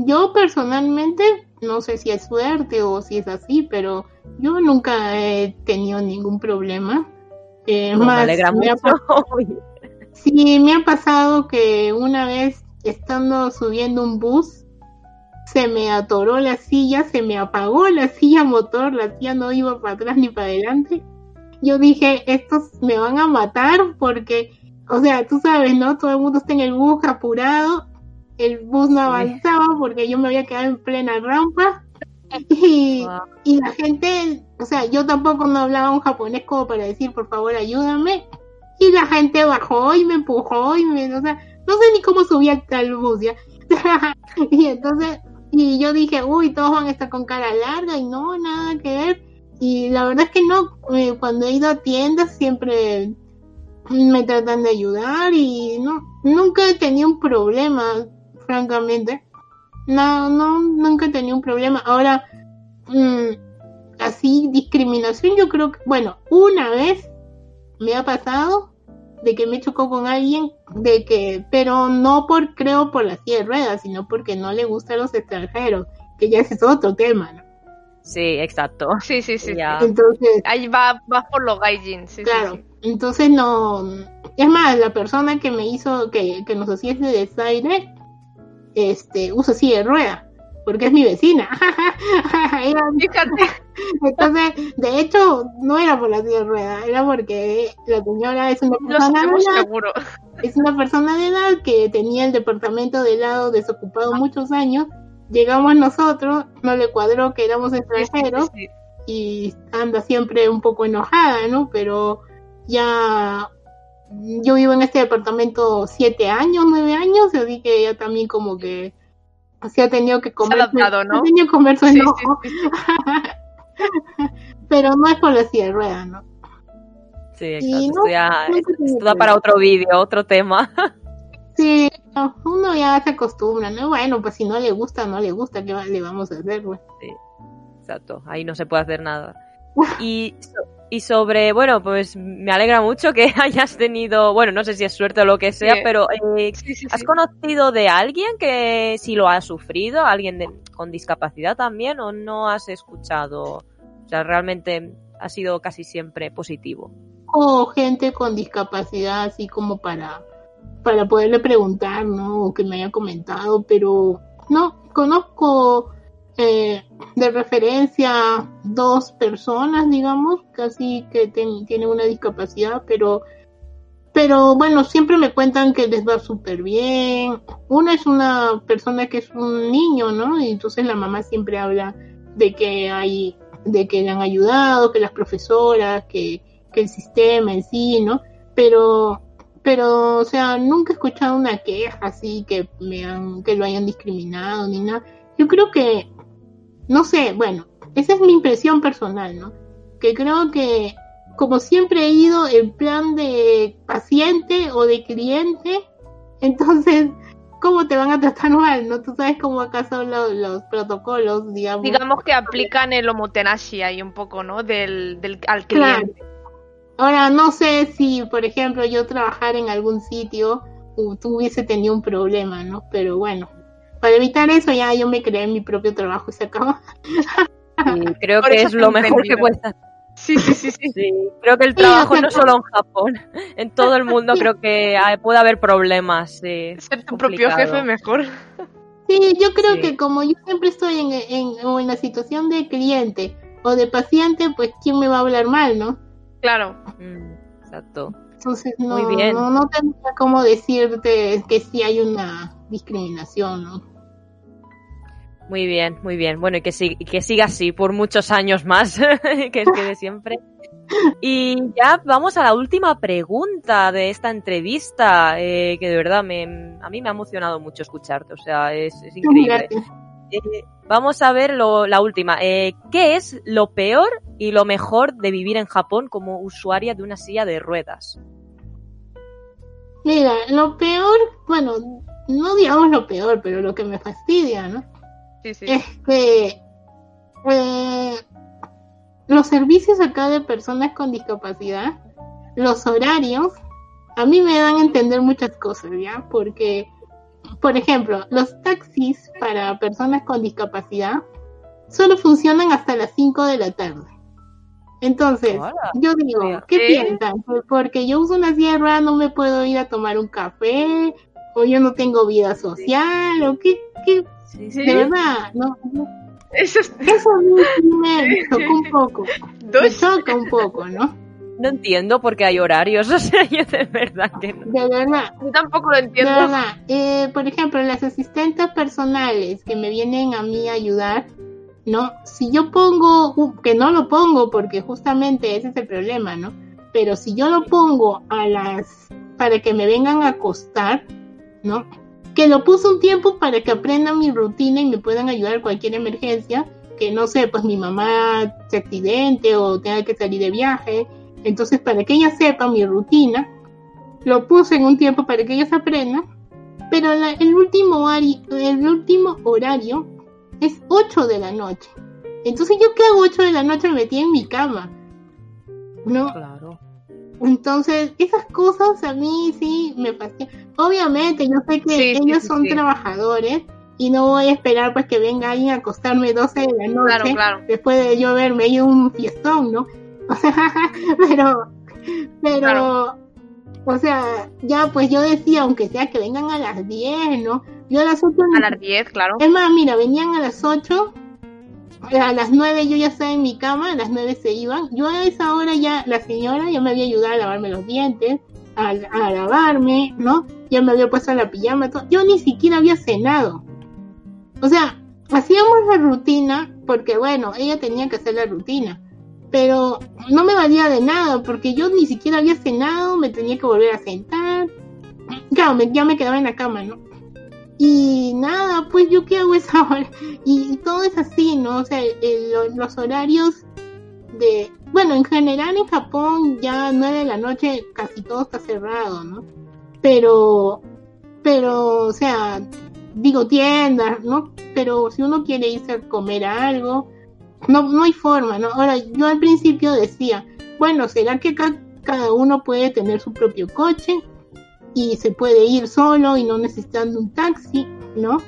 Yo personalmente, no sé si es suerte o si es así, pero yo nunca he tenido ningún problema. Eh, más, me alegra mucho. *laughs* sí, me ha pasado que una vez estando subiendo un bus, se me atoró la silla, se me apagó la silla motor, la silla no iba para atrás ni para adelante. Yo dije, estos me van a matar porque, o sea, tú sabes, ¿no? Todo el mundo está en el bus apurado, el bus no avanzaba porque yo me había quedado en plena rampa. *laughs* Y, y la gente, o sea, yo tampoco no hablaba un japonés como para decir, por favor, ayúdame. Y la gente bajó y me empujó y me, o sea, no sé ni cómo subí al bus, ¿ya? *laughs* y entonces, y yo dije, uy, todos van a estar con cara larga y no, nada que ver. Y la verdad es que no, eh, cuando he ido a tiendas siempre me tratan de ayudar y no, nunca he tenido un problema, francamente. No, no, nunca he tenido un problema. Ahora, mm, así, discriminación, yo creo que, bueno, una vez me ha pasado de que me chocó con alguien, de que, pero no por, creo, por la silla de ruedas, sino porque no le gustan los extranjeros, que ya es otro tema, ¿no? Sí, exacto. *laughs* Sí, sí, sí. Entonces, ahí va, va por los gaijin, sí, claro. Entonces no, es más, la persona que me hizo, que, que nos hacía ese desaire, este, usa silla de rueda porque es mi vecina. *laughs* *laughs* Entonces, de hecho, no era por la silla de rueda, era porque la señora es una persona de edad, es una persona de edad que tenía el departamento de lado desocupado muchos años. Llegamos nosotros, no le cuadró que éramos extranjeros y anda siempre un poco enojada, ¿no? Pero ya yo vivo en este departamento siete años, nueve años, así que ya también como que Así ha tenido que comer. Adaptado, ¿no? Ha tenido que comer su enojo. Pero no es por la silla de ruedas, ¿no? Sí, exacto. ya, esto da para otro vídeo, otro tema. *laughs* sí, uno ya se acostumbra, ¿no? Bueno, pues si no le gusta, no le gusta, ¿qué le vamos a hacer, güey? Sí, exacto. Ahí no se puede hacer nada. *laughs* Y y sobre, bueno, pues me alegra mucho que *laughs* hayas tenido, bueno, no sé si es suerte o lo que sea, pero eh, ¿has conocido de alguien que si lo ha sufrido, alguien con discapacidad también, o no has escuchado? O sea, realmente ha sido casi siempre positivo. O gente con discapacidad, así como para, para poderle preguntar, ¿no? O que me haya comentado, pero no, conozco eh, de referencia dos personas, digamos, casi que tienen una discapacidad, pero, pero bueno, siempre me cuentan que les va súper bien. Una es una persona que es un niño, ¿no? Y entonces la mamá siempre habla de que hay, de que le han ayudado, que las profesoras, que, que el sistema en sí, ¿no? Pero pero o sea nunca he escuchado una queja así que me han que lo hayan discriminado ni nada yo creo que no sé, bueno, esa es mi impresión personal, ¿no? Que creo que como siempre he ido en plan de paciente o de cliente, *laughs* entonces, ¿cómo te van a tratar mal? ¿No? Tú sabes cómo acá son los, protocolos, digamos. Digamos que aplican el homotenashi ahí un poco, ¿no? Del, del al cliente. Ahora, no sé si, por ejemplo, yo trabajar en algún sitio, tú hubiese tenido un problema, ¿no? Pero bueno, para evitar eso ya yo me creé mi propio trabajo y se acabó. *laughs* creo que es lo mejor que puede Sí, sí, sí, sí, Creo que el trabajo no solo en Japón, *laughs* en todo el mundo creo que puede haber problemas. Ser tu propio jefe mejor. Sí, yo creo que como yo siempre estoy en, en, en la situación de cliente o de paciente, pues ¿quién me va a hablar mal, no? Claro. Mm, exacto. Entonces no, Muy bien. no, no tendría cómo decirte que sí hay una discriminación, ¿no? Muy bien, muy bien. Bueno, y que, que siga así por muchos años más, *laughs* que es que de siempre. Y ya vamos a la última pregunta de esta entrevista, eh, que de verdad me, a mí me ha emocionado mucho escucharte, o sea, es, increíble. Eh, vamos a ver lo, la última. Eh, ¿Qué es lo peor y lo mejor de vivir en Japón como usuaria de una silla de ruedas? Mira, lo peor, bueno, no digamos lo peor, pero lo que me fastidia, ¿no? Sí, sí. Es que eh, los servicios acá de personas con discapacidad, los horarios, a mí me dan a entender muchas cosas, ¿ya? Porque, por ejemplo, los taxis para personas con discapacidad solo funcionan hasta las 5 de la tarde. Entonces, yo digo, ¿qué piensan? Porque yo uso una sierra, no me puedo ir a tomar un café, o yo no tengo vida social, o qué, qué, de verdad, no, eso, Eso a mí me toca un poco. Me choca un poco, ¿no? No entiendo por qué hay horarios, *laughs* o sea, yo de verdad que no. De verdad. Yo tampoco lo entiendo. De verdad. Eh, por ejemplo, las asistentes personales que me vienen a mí a ayudar, ¿no? Si yo pongo, que no lo pongo porque justamente ese es el problema, ¿no? Pero si yo lo pongo a las, para que me vengan a acostar, ¿no? Que lo puse un tiempo para que aprendan mi rutina y me puedan ayudar a cualquier emergencia, que no sé, pues mi mamá se accidente o tenga que salir de viaje. Entonces, para que ella sepa mi rutina, lo puse en un tiempo para que ellos aprendan. Pero el, último horario, el último horario es 8 de la noche. Entonces, ¿yo qué hago 8 de la noche? Me metí en mi cama. ¿No? Entonces, esas cosas a mí sí me fascinan. Obviamente, yo sé que ellos son trabajadores y no voy a esperar pues que venga alguien a acostarme 12 de la noche después de yo verme ahí un fiestón, ¿no? *laughs* pero, pero, o sea, ya pues yo decía, aunque sea que vengan a las 10, ¿no? Yo a las 8... A las 10, claro. Es más, mira, venían a las 8 a las nueve yo ya estaba en mi cama, a las nueve se iban. Yo a esa hora ya, la señora ya me había ayudado a lavarme los dientes, a, lavarme, ¿no? Ya me había puesto la pijama, yo ni siquiera había cenado. O sea, hacíamos la rutina, porque bueno, ella tenía que hacer la rutina, pero no me valía de nada, porque yo ni siquiera había cenado, me tenía que volver a sentar. Claro, ya me quedaba en la cama, ¿no? Y nada, pues yo qué hago esa hora. *laughs* Y, todo es así, ¿no? O sea, los horarios de... Bueno, en general en Japón ya nueve de la noche casi todo está cerrado, ¿no? Pero, pero, o sea, digo tiendas, ¿no? Pero si uno quiere irse a comer algo, no, no hay forma, ¿no? Ahora, yo al principio decía, bueno, ¿será que cada uno puede tener su propio coche? Y se puede ir solo y no necesitando un taxi, ¿no?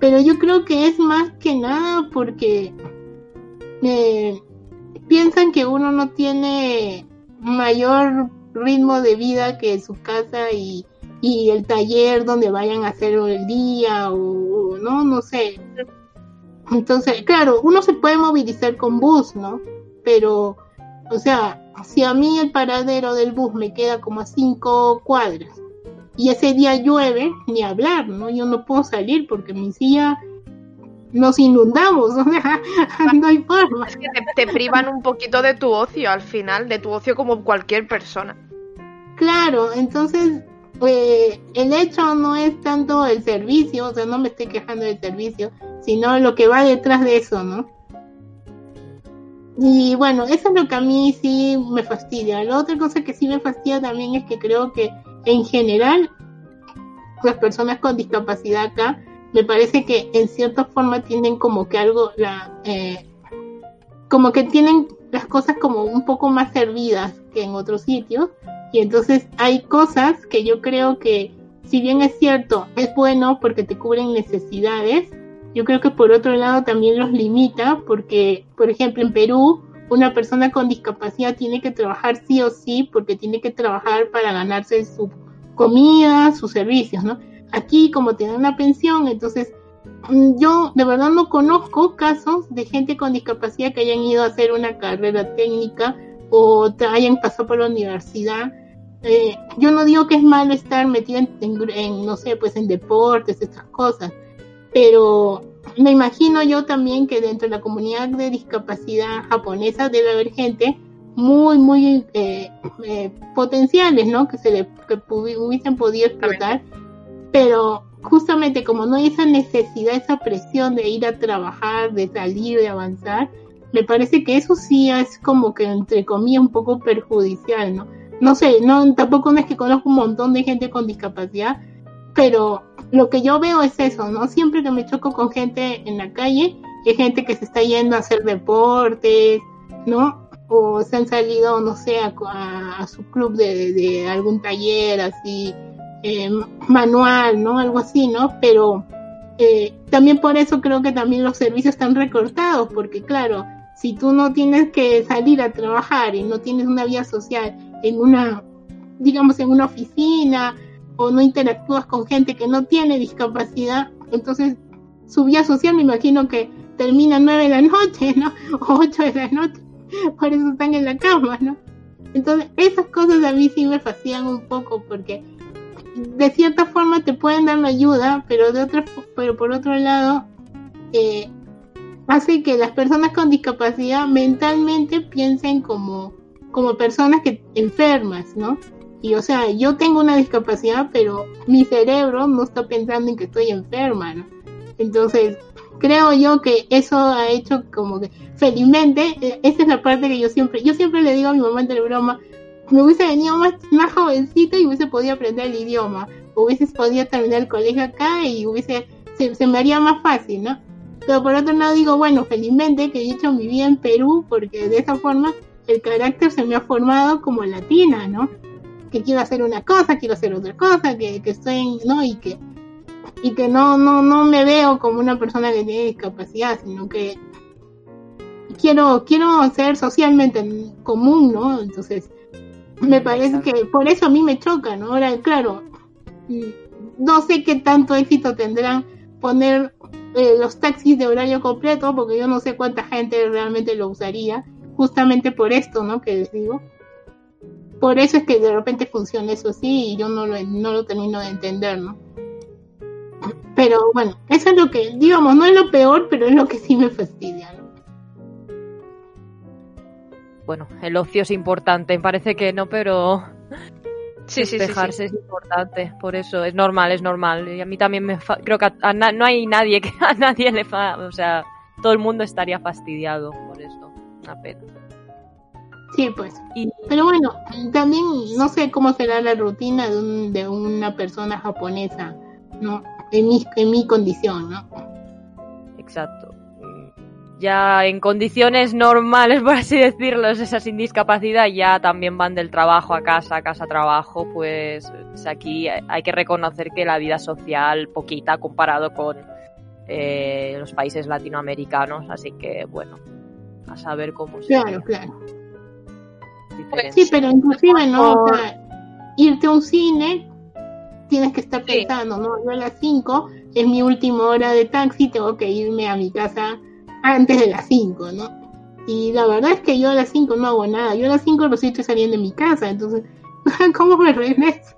Pero yo creo que es más que nada porque eh, piensan que uno no tiene mayor ritmo de vida que su casa y, y el taller donde vayan a hacer el día o, o, no, no sé. Entonces, claro, uno se puede movilizar con bus, ¿no? Pero, o sea, si a mí el paradero del bus me queda como a cinco cuadras y ese día llueve, ni hablar, ¿no? Yo no puedo salir porque mi silla nos inundamos, *laughs* o sea, no hay forma. Es que te, privan un poquito de tu ocio al final, de tu ocio como cualquier persona. Claro, entonces eh, el hecho no es tanto el servicio, o sea, no me estoy quejando del servicio, sino lo que va detrás de eso, ¿no? Y bueno, eso es lo que a mí sí me fastidia. La otra cosa que sí me fastidia también es que creo que en general, las personas con discapacidad acá, me parece que en cierta forma tienen como que algo, la, eh, como que tienen las cosas como un poco más servidas que en otros sitios. Y entonces hay cosas que yo creo que, si bien es cierto, es bueno porque te cubren necesidades, yo creo que por otro lado también los limita porque, por ejemplo, en Perú una persona con discapacidad tiene que trabajar sí o sí porque tiene que trabajar para ganarse su comida, sus servicios, ¿no? Aquí como tienen una pensión, entonces mm, yo de verdad no conozco casos de gente con discapacidad que hayan ido a hacer una carrera técnica o hayan pasado por la universidad. Eh, yo no digo que es malo estar metido en, en, no sé, pues en deportes, estas cosas, pero me imagino yo también que dentro de la comunidad de discapacidad japonesa debe haber gente muy, muy eh, eh, potenciales, ¿no? Que se le que hubiesen podido explotar, pero justamente como no hay esa necesidad, esa presión de ir a trabajar, de salir, de avanzar, me parece que eso sí es como que entre comillas un poco perjudicial, ¿no? No sé, no tampoco es que conozco un montón de gente con discapacidad, pero lo que yo veo es eso, ¿no? Siempre que me choco con gente en la calle, hay gente que se está yendo a hacer deportes, ¿no? O se han salido, no sé, a, su club de, algún taller así, eh, manual, ¿no? Algo así, ¿no? Pero eh, también por eso creo que también los servicios están recortados, porque claro, si tú no tienes que salir a trabajar y no tienes una vida social en una, digamos, en una oficina o no interactúas con gente que no tiene discapacidad, entonces su vida social me imagino que termina nueve de la noche, ¿no? O ocho de la noche, por eso están en la cama, ¿no? Entonces esas cosas a mí sí me fastidian un poco porque de cierta forma te pueden dar la ayuda, pero de otra, pero por otro lado eh, hace que las personas con discapacidad mentalmente piensen como, como personas que enfermas, ¿no? Y o sea, yo tengo una discapacidad, pero mi cerebro no está pensando en que estoy enferma, ¿no? Entonces, creo yo que eso ha hecho como que, felizmente, eh, esa es la parte que yo siempre, yo siempre le digo a mi mamá entre broma, me hubiese venido más, más jovencita y hubiese podido aprender el idioma, hubiese podido terminar el colegio acá y hubiese, se, se me haría más fácil, ¿no? Pero por otro lado digo, bueno, felizmente que he hecho mi vida en Perú, porque de esa forma el carácter se me ha formado como latina, ¿no? Que quiero hacer una cosa, quiero hacer otra cosa, que, que estoy, ¿no? Y que, y que no, no, no me veo como una persona que tiene discapacidad, sino que quiero, quiero ser socialmente común, ¿no? Entonces, me parece que por eso a mí me choca, ¿no? Ahora, claro, no sé qué tanto éxito tendrán poner eh, los taxis de horario completo, porque yo no sé cuánta gente realmente lo usaría, justamente por esto, ¿no? Que les digo. Por eso es que de repente funciona eso así y yo no lo, no lo termino de entender, ¿no? Pero bueno, eso es lo que, digamos, no es lo peor, pero es lo que sí me fastidia, ¿no? Bueno, el ocio es importante, parece que no, pero Sí, despejarse es importante, por eso es normal, es normal. Y a mí también me creo que no hay nadie que *laughs* a nadie le fa o sea, todo el mundo estaría fastidiado por eso. Una pena. Sí, pues. Pero bueno, también no sé cómo será la rutina de, un, de una persona japonesa, ¿no? En mi, en mi condición, ¿no? Exacto ya en condiciones normales, *laughs* por así decirlo, esa sin discapacidad, ya también van del trabajo a casa, casa a trabajo, pues, pues aquí hay que reconocer que la vida social poquita comparado con eh, los países latinoamericanos, así que bueno, a saber cómo se... Claro, claro. Sí, pero inclusive, ¿no? O sea, irte a un cine, tienes que estar pensando, ¿no? Yo a las 5 es mi última hora de taxi, tengo que irme a mi casa antes de las 5, ¿no? Y la verdad es que yo a las 5 no hago nada. Yo a las 5 recién estoy saliendo de mi casa, entonces, *laughs* ¿cómo me regreso?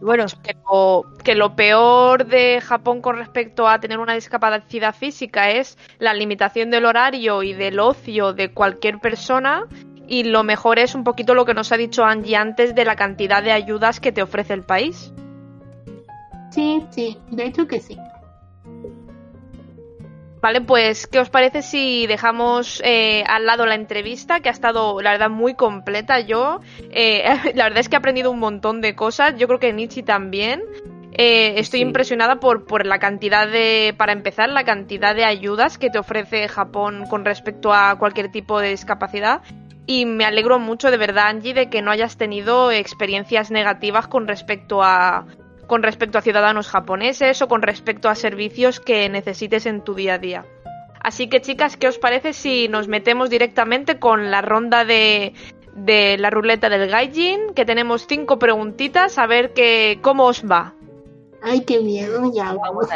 Bueno, que lo, que lo peor de Japón con respecto a tener una discapacidad física es la limitación del horario y del ocio de cualquier persona y lo mejor es un poquito lo que nos ha dicho Angie antes de la cantidad de ayudas que te ofrece el país. Sí, sí, de hecho que sí. Vale, pues, ¿qué os parece si dejamos eh, al lado la entrevista, que ha estado, la verdad, muy completa? Yo, eh, *laughs* la verdad es que he aprendido un montón de cosas, yo creo que Nietzsche también. Eh, estoy impresionada por, por la cantidad de, para empezar, la cantidad de ayudas que te ofrece Japón con respecto a cualquier tipo de discapacidad. Y me alegro mucho, de verdad, Angie, de que no hayas tenido experiencias negativas con respecto a, con respecto a ciudadanos japoneses o con respecto a servicios que necesites en tu día a día. Así que chicas, ¿qué os parece si nos metemos directamente con la ronda de, de la ruleta del gaijin? Que tenemos cinco preguntitas, a ver que, cómo os va. Ay, qué miedo, ya vamos.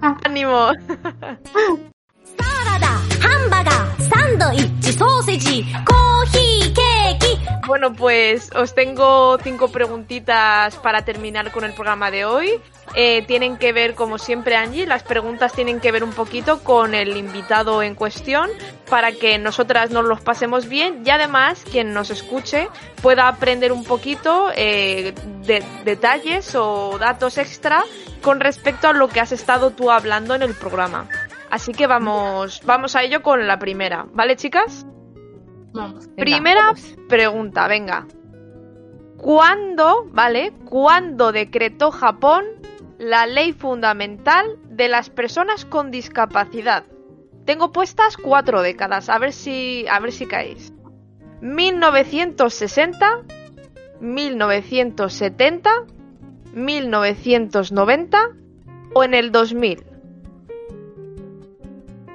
*laughs* ¡Ánimo! Bueno, pues os tengo cinco preguntitas para terminar con el programa de hoy. Eh, tienen que ver, como siempre, Angie, las preguntas tienen que ver un poquito con el invitado en cuestión para que nosotras nos los pasemos bien y además quien nos escuche pueda aprender un poquito eh, de detalles o datos extra con respecto a lo que has estado tú hablando en el programa. Así que vamos, vamos a ello con la primera, ¿vale, chicas? Primera pregunta, venga. ¿Cuándo, vale? ¿Cuándo decretó Japón la ley fundamental de las personas con discapacidad? Tengo puestas cuatro décadas, a ver si, a ver si caéis. 1960, 1970, 1990 o en el 2000.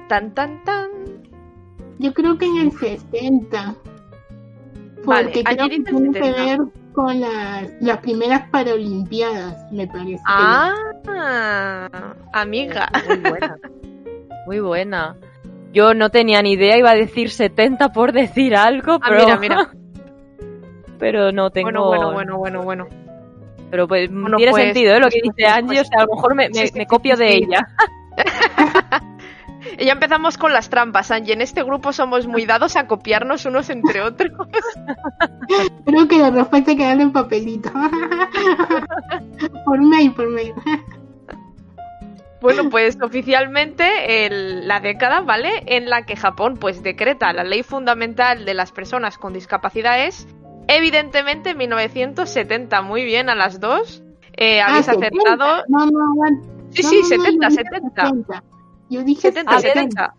Tan tan tan. Yo creo que en el 60. Porque creo que tiene que ver con las, las primeras Paralimpiadas, me parece. Ah, amiga. Muy buena. *laughs* Muy buena. Yo no tenía ni idea, iba a decir 70 por decir algo, ah, pero. mira, mira. *laughs* pero no tengo. Bueno, bueno, bueno, bueno, bueno. Pero pues tiene pues, sentido ¿eh? lo que pues, dice Angie, o sea, a lo mejor me, me copio de ella. *laughs* Ya empezamos con las trampas, Angie. En este grupo somos muy dados a copiarnos unos entre otros. *laughs* Creo que la respuesta queda en papelito. *laughs* por mail, por mail. Bueno, pues oficialmente la década, ¿vale? En la que Japón pues decreta la ley fundamental de las personas con discapacidad es evidentemente 1970. Muy bien a las dos. Eh, ah, habéis acertado. No, no, Sí, sí, 70, 70. Yo dije 70, 70.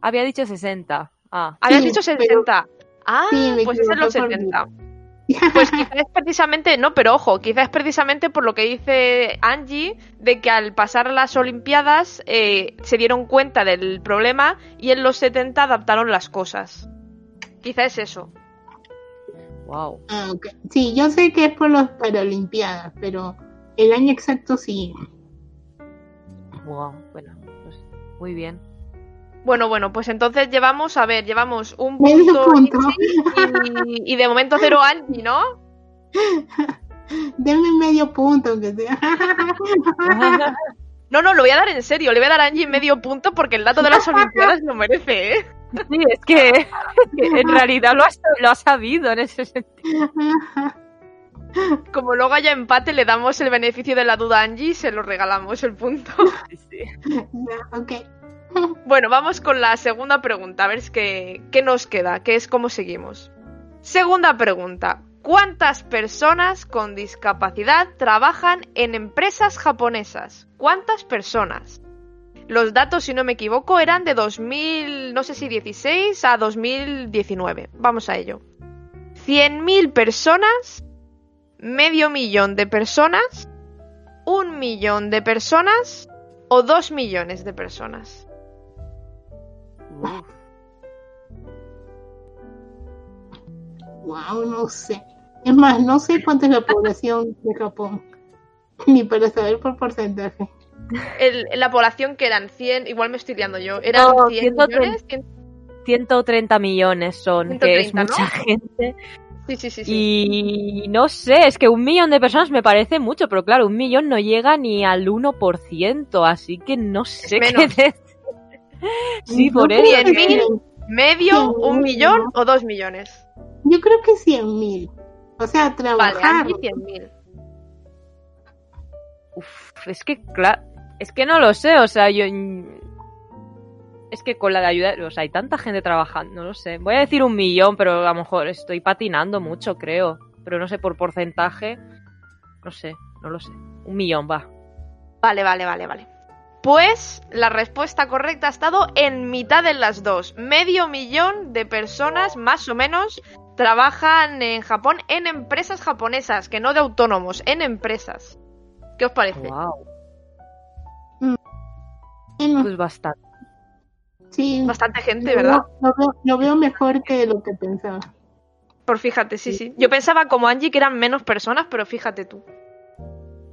Había dicho 60. Ah. Habías dicho 70. Ah, pues es en los 70. Pues quizás es precisamente, no, pero ojo, quizás es precisamente por lo que dice Angie, de que al pasar las Olimpiadas eh, se dieron cuenta del problema y en los 70 adaptaron las cosas. Quizás es eso. Wow. Ah, Sí, yo sé que es por las Paralimpiadas, pero el año exacto sí. Wow, bueno. Muy bien. Bueno, bueno, pues entonces llevamos, a ver, llevamos un punto, Y, de momento cero *laughs* Angie, ¿no? *laughs* Denme medio punto, aunque sea. *laughs* No, no, lo voy a dar en serio. Le voy a dar a Angie medio punto porque el dato de las Olimpiadas lo merece, ¿eh? Sí, es que, en realidad lo lo ha sabido en ese sentido. *laughs* Como luego haya empate, le damos el beneficio de la duda a Angie y se lo regalamos el punto. *laughs* *laughs* Bueno, vamos con la segunda pregunta, a ver qué, qué nos queda, qué es cómo seguimos. Segunda pregunta. ¿Cuántas personas con discapacidad trabajan en empresas japonesas? ¿Cuántas personas? Los datos, si no me equivoco, eran de 2000, no sé si 16 a 2019. Vamos a ello. 100.000 personas medio millón de personas, un millón de personas o dos millones de personas. Wow, no sé. Es más, no sé cuánta es la población de Japón, *laughs* ni para saber por porcentaje. la población que eran 100, igual me estoy liando yo, eran 100 millones. 130 millones son, que es mucha *laughs* gente. Sí, sí, sí, Y no sé, es que un millón de personas me parece mucho, pero claro, un millón no llega ni al 1%, así que no sé qué decir. *laughs* Sí, por eso. mil, medio, un millón o dos millones? Yo creo que cien mil. O sea, trabajar. Vale, cien mil. Uf, es que, claro, es que no lo sé, o sea, yo es que con la de ayuda, o sea, hay tanta gente trabajando, no lo sé. Voy a decir un millón, pero a lo mejor estoy patinando mucho, creo. Pero no sé, por porcentaje, no sé, no lo sé. Un millón, va. Vale, vale, vale, vale. Pues la respuesta correcta ha estado en mitad de las dos. Medio millón de personas, más o menos, trabajan en Japón en empresas japonesas, que no de autónomos, en empresas. ¿Qué os parece? Wow. Pues bastante. Sí. Bastante gente, ¿verdad? Lo veo, mejor que lo que pensaba. Por fíjate, sí, sí. Yo pensaba como Angie que eran menos personas, pero fíjate tú.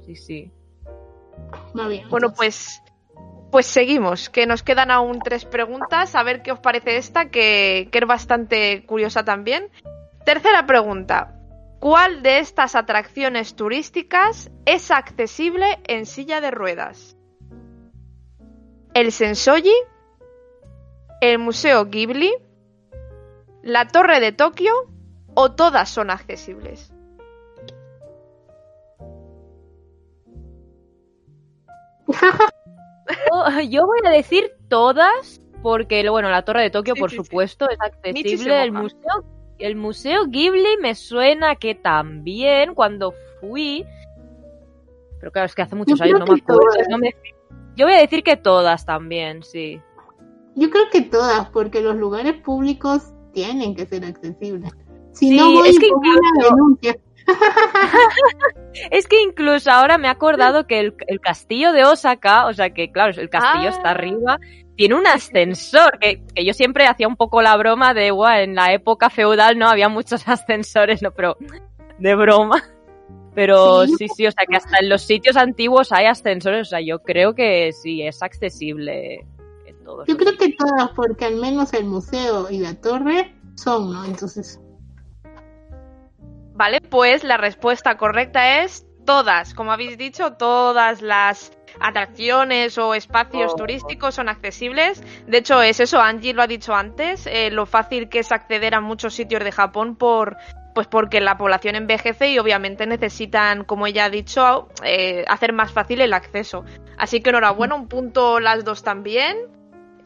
Sí, sí. bueno, pues pues seguimos, que nos quedan aún tres preguntas, a ver qué os parece esta, que, que es bastante curiosa también. Tercera pregunta. ¿Cuál de estas atracciones turísticas es accesible en silla de ruedas? ¿El Sensoji? ¿El Museo Ghibli? ¿La Torre de Tokio? ¿O todas son accesibles? *laughs* Yo voy a decir todas, porque bueno, la Torre de Tokio, Sí, por sí, sí. supuesto, es accesible. El museo, el museo Ghibli me suena que también cuando fui. Pero claro, es que hace muchos Yo años no me que acuerdo. todas. no me- Yo voy a decir que todas también, sí. Yo creo que todas, porque los lugares públicos tienen que ser accesibles. Si Sí, no voy es que una incluso- denuncia. *laughs* Es que incluso ahora me he acordado que el, el castillo de Osaka, o sea que claro, el castillo Ah. está arriba, tiene un ascensor, que, que yo siempre hacía un poco la broma de, guau, en la época feudal no había muchos *laughs* ascensores, no, pero de broma. Pero Sí. sí, sí, o sea que hasta en los sitios antiguos hay ascensores, o sea, yo creo que sí es accesible todos. Yo creo que todas, porque al menos el museo y la torre son, ¿no? Entonces, Vale, pues la respuesta correcta es todas. Como habéis dicho, todas las atracciones o espacios Oh. turísticos son accesibles. De hecho, es eso, Angie lo ha dicho antes, eh, lo fácil que es acceder a muchos sitios de Japón por pues porque la población envejece y obviamente necesitan, como ella ha dicho, eh, hacer más fácil el acceso. Así que enhorabuena, un punto las dos también.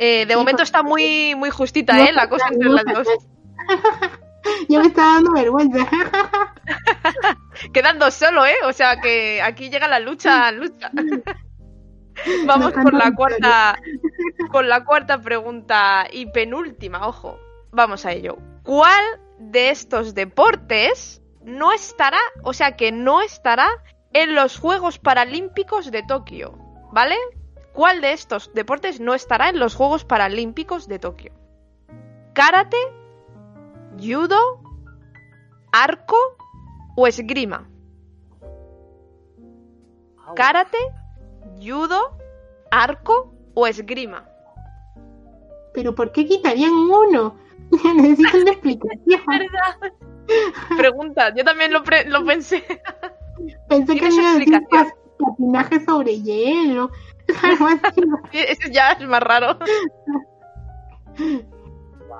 Eh, de momento está muy, muy justita, ¿eh? La cosa entre las dos. *laughs* ya me está dando vergüenza. *laughs* Quedan dos solo, ¿eh? O sea que aquí llega la lucha, lucha. *laughs* Vamos con la cuarta, con la cuarta pregunta y penúltima, ojo. Vamos a ello. ¿Cuál de estos deportes no estará, o sea que no estará en los Juegos Paralímpicos de Tokio? ¿Vale? ¿Cuál de estos deportes no estará en los Juegos Paralímpicos de Tokio? ¿Karate? ¿Judo? ¿Arco? ¿O esgrima? ¿Karate? ¿Judo? ¿Arco? ¿O esgrima? Pero ¿por qué quitarían uno? *laughs* Necesito una explicación. *laughs* ¿Verdad? Pregunta, yo también lo, pre- lo pensé. Pensé que pas- patinaje sobre hielo. Eso ya es más raro.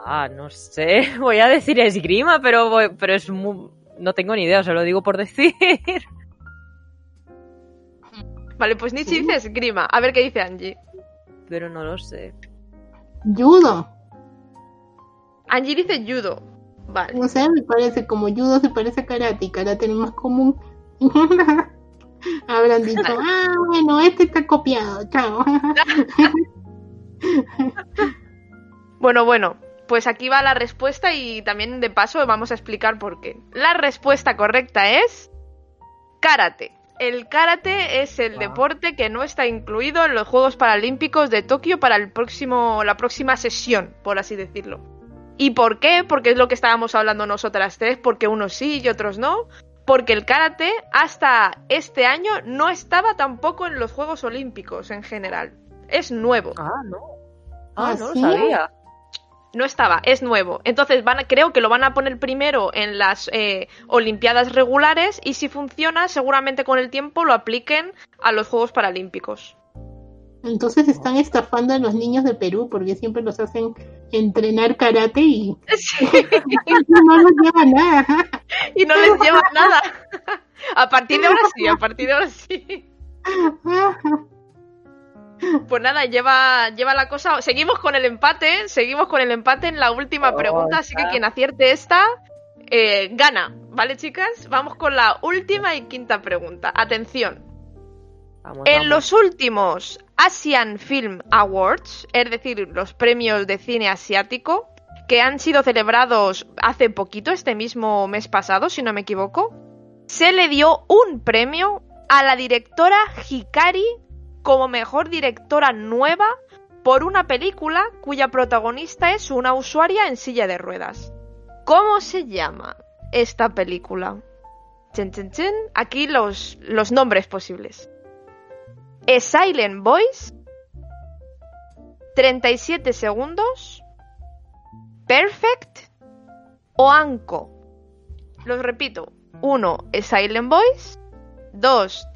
Ah, no sé, *laughs* voy a decir esgrima, pero, voy- pero es mu- no tengo ni idea, os lo digo por decir. Vale, pues Nietzsche dice esgrima. A ver qué dice Angie. Pero no lo sé. Judo. Angie dice judo. Vale. No sé, me parece como judo se parece a karate y karate es más común. *laughs* Habrán dicho, ah, bueno, este está copiado, chao. *laughs* Bueno, bueno, pues aquí va la respuesta y también de paso vamos a explicar por qué. La respuesta correcta es karate. El karate es el deporte que no está incluido en los Juegos Paralímpicos de Tokio para el próximo, la próxima sesión, por así decirlo. ¿Y por qué? Porque es lo que estábamos hablando nosotras tres, porque unos sí y otros no. Porque el karate hasta este año no estaba tampoco en los Juegos Olímpicos en general. Es nuevo. Ah, no. Ah, ¿Ah, no lo sabía. No estaba, es nuevo. Entonces van a- creo que lo van a poner primero en las eh, Olimpiadas regulares y si funciona, seguramente con el tiempo lo apliquen a los Juegos Paralímpicos. Entonces están estafando a los niños de Perú porque siempre los hacen entrenar karate y *laughs* *laughs* no los lleva nada. Y no les lleva *laughs* nada. A partir de ahora sí, a partir de ahora sí. Pues nada, lleva, lleva la cosa. Seguimos con el empate, seguimos con el empate en la última Oh, pregunta, así que quien acierte esta eh, gana, ¿vale, chicas? Vamos con la última y quinta pregunta. Atención. Vamos, En vamos. los últimos Asian Film Awards, es decir, los premios de cine asiático, que han sido celebrados hace poquito, este mismo mes pasado, si no me equivoco, se le dio un premio a la directora Hikari como mejor directora nueva por una película cuya protagonista es una usuaria en silla de ruedas. ¿Cómo se llama esta película? Chen, chen, chen. Aquí los, los nombres posibles. A Silent Voice, 37 segundos, Perfect o Anko. Los repito. 1. Silent Voice. 2.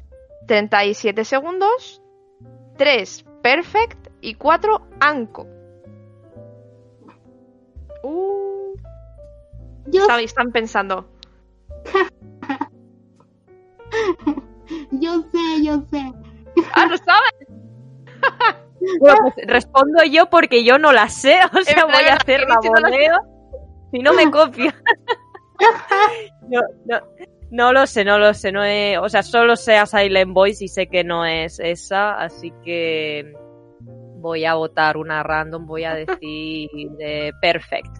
37 segundos. 3. Perfect. Y 4. Anko. Uh, Yo, ¿sabéis? Están pensando. *laughs* yo sé, yo sé. ¡Ah, lo! *laughs* Bueno, pues respondo yo porque yo no la sé, *laughs* o sea, voy a hacer la voleo. Si no me copia. *laughs* no, no, no lo sé, no lo sé, no he- o sea, solo sé a Silent Voice y sé que no es esa, así que voy a votar una random, voy a decir eh, Perfect,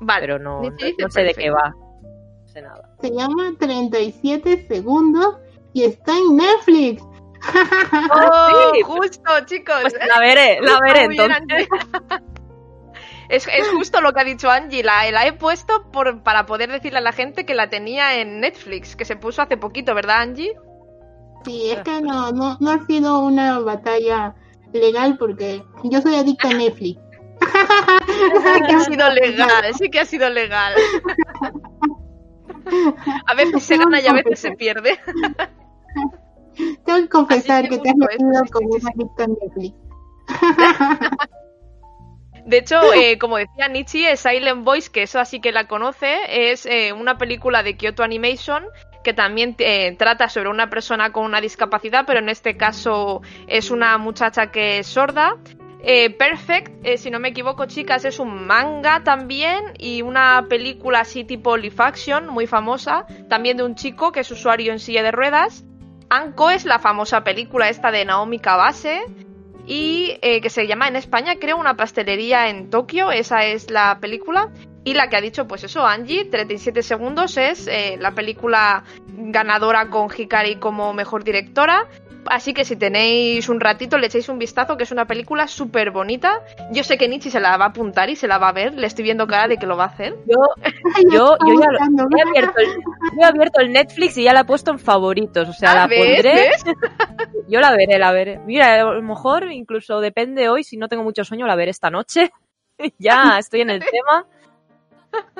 Vale. pero no, no, Nietzsche dice no sé de qué va. No sé nada. Se llama 37 segundos y está en Netflix. ¡Oh, Sí. justo, chicos! Pues la veré, la veré entonces. *laughs* Es, es justo lo que ha dicho Angie, la, la he puesto por, para poder decirle a la gente que la tenía en Netflix, que se puso hace poquito, ¿verdad Angie? Sí, es que no, no, no ha sido una batalla legal porque yo soy adicta a Netflix. *laughs* Sí que ha sido legal, sí que ha sido legal. *laughs* A veces se gana y a veces se pierde. Tengo que confesar que te has metido sí, como sí, una sí. adicta a Netflix. *laughs* De hecho, *laughs* eh, como decía Nietzsche, eh, Silent Voice, que eso así que la conoce, es eh, una película de Kyoto Animation que también eh, trata sobre una persona con una discapacidad, pero en este caso es una muchacha que es sorda. Perfect, si no me equivoco, chicas, es un manga también y una película así tipo live action, muy famosa, también de un chico que es usuario en silla de ruedas. Anko es la famosa película esta de Naomi Kawase, y eh, que se llama en España, creo, una pastelería en Tokio, esa es la película. Y la que ha dicho, pues eso, Angie, 37 segundos, es eh, la película ganadora con Hikari como mejor directora. Así que si tenéis un ratito, le echéis un vistazo, que es una película súper bonita. Yo sé que Nietzsche se la va a apuntar y se la va a ver, le estoy viendo cara de que lo va a hacer. Yo, yo, yo ya lo- he abierto, el, yo he abierto el Netflix y ya la he puesto en favoritos, o sea, Ah, la ¿ves? pondré. ¿Ves? *laughs* Yo la veré, la veré. Mira, a lo mejor incluso depende hoy, si no tengo mucho sueño, la veré esta noche. *laughs* ya estoy en el tema.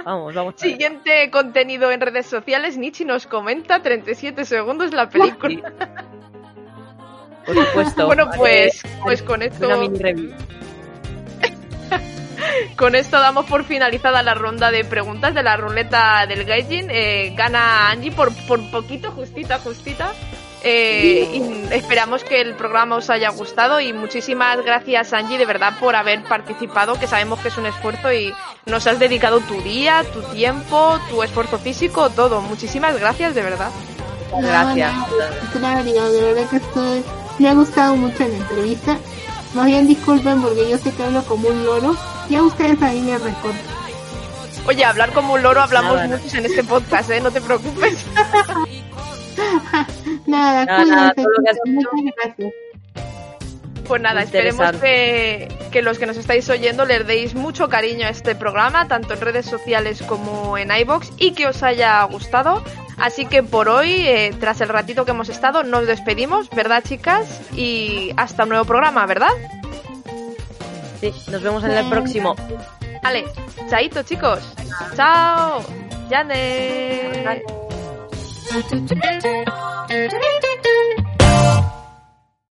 Vamos, vamos. Siguiente contenido en redes sociales, Nietzsche nos comenta 37 segundos la película. *laughs* Por supuesto. *laughs* Bueno, pues, pues con esto... Una mini review. *laughs* Con esto damos por finalizada la ronda de preguntas de la ruleta del Gaijin. Eh, gana Angie por, por poquito, justita, justita. Eh, y esperamos que el programa os haya gustado y muchísimas gracias Angie de verdad por haber participado, que sabemos que es un esfuerzo y nos has dedicado tu día, tu tiempo, tu esfuerzo físico, todo. Muchísimas gracias de verdad. Gracias. No, no, de verdad que estoy. Me ha gustado mucho la entrevista. Más bien disculpen porque yo sé que hablo como un loro. Ya ustedes ahí me recortan. Oye, hablar como un loro hablamos Nada, nada. muchos en este podcast, ¿eh? No te preocupes. *laughs* Nada, Nada, nada, todo lo que has. Pues nada, esperemos que, que los que nos estáis oyendo les deis mucho cariño a este programa, tanto en redes sociales como en iBox, y que os haya gustado. Así que por hoy, eh, tras el ratito que hemos estado, nos despedimos, ¿verdad, chicas? Y hasta un nuevo programa, ¿verdad? Sí, nos vemos en el próximo. Vale, chaito, chicos. Chao. Yane. You.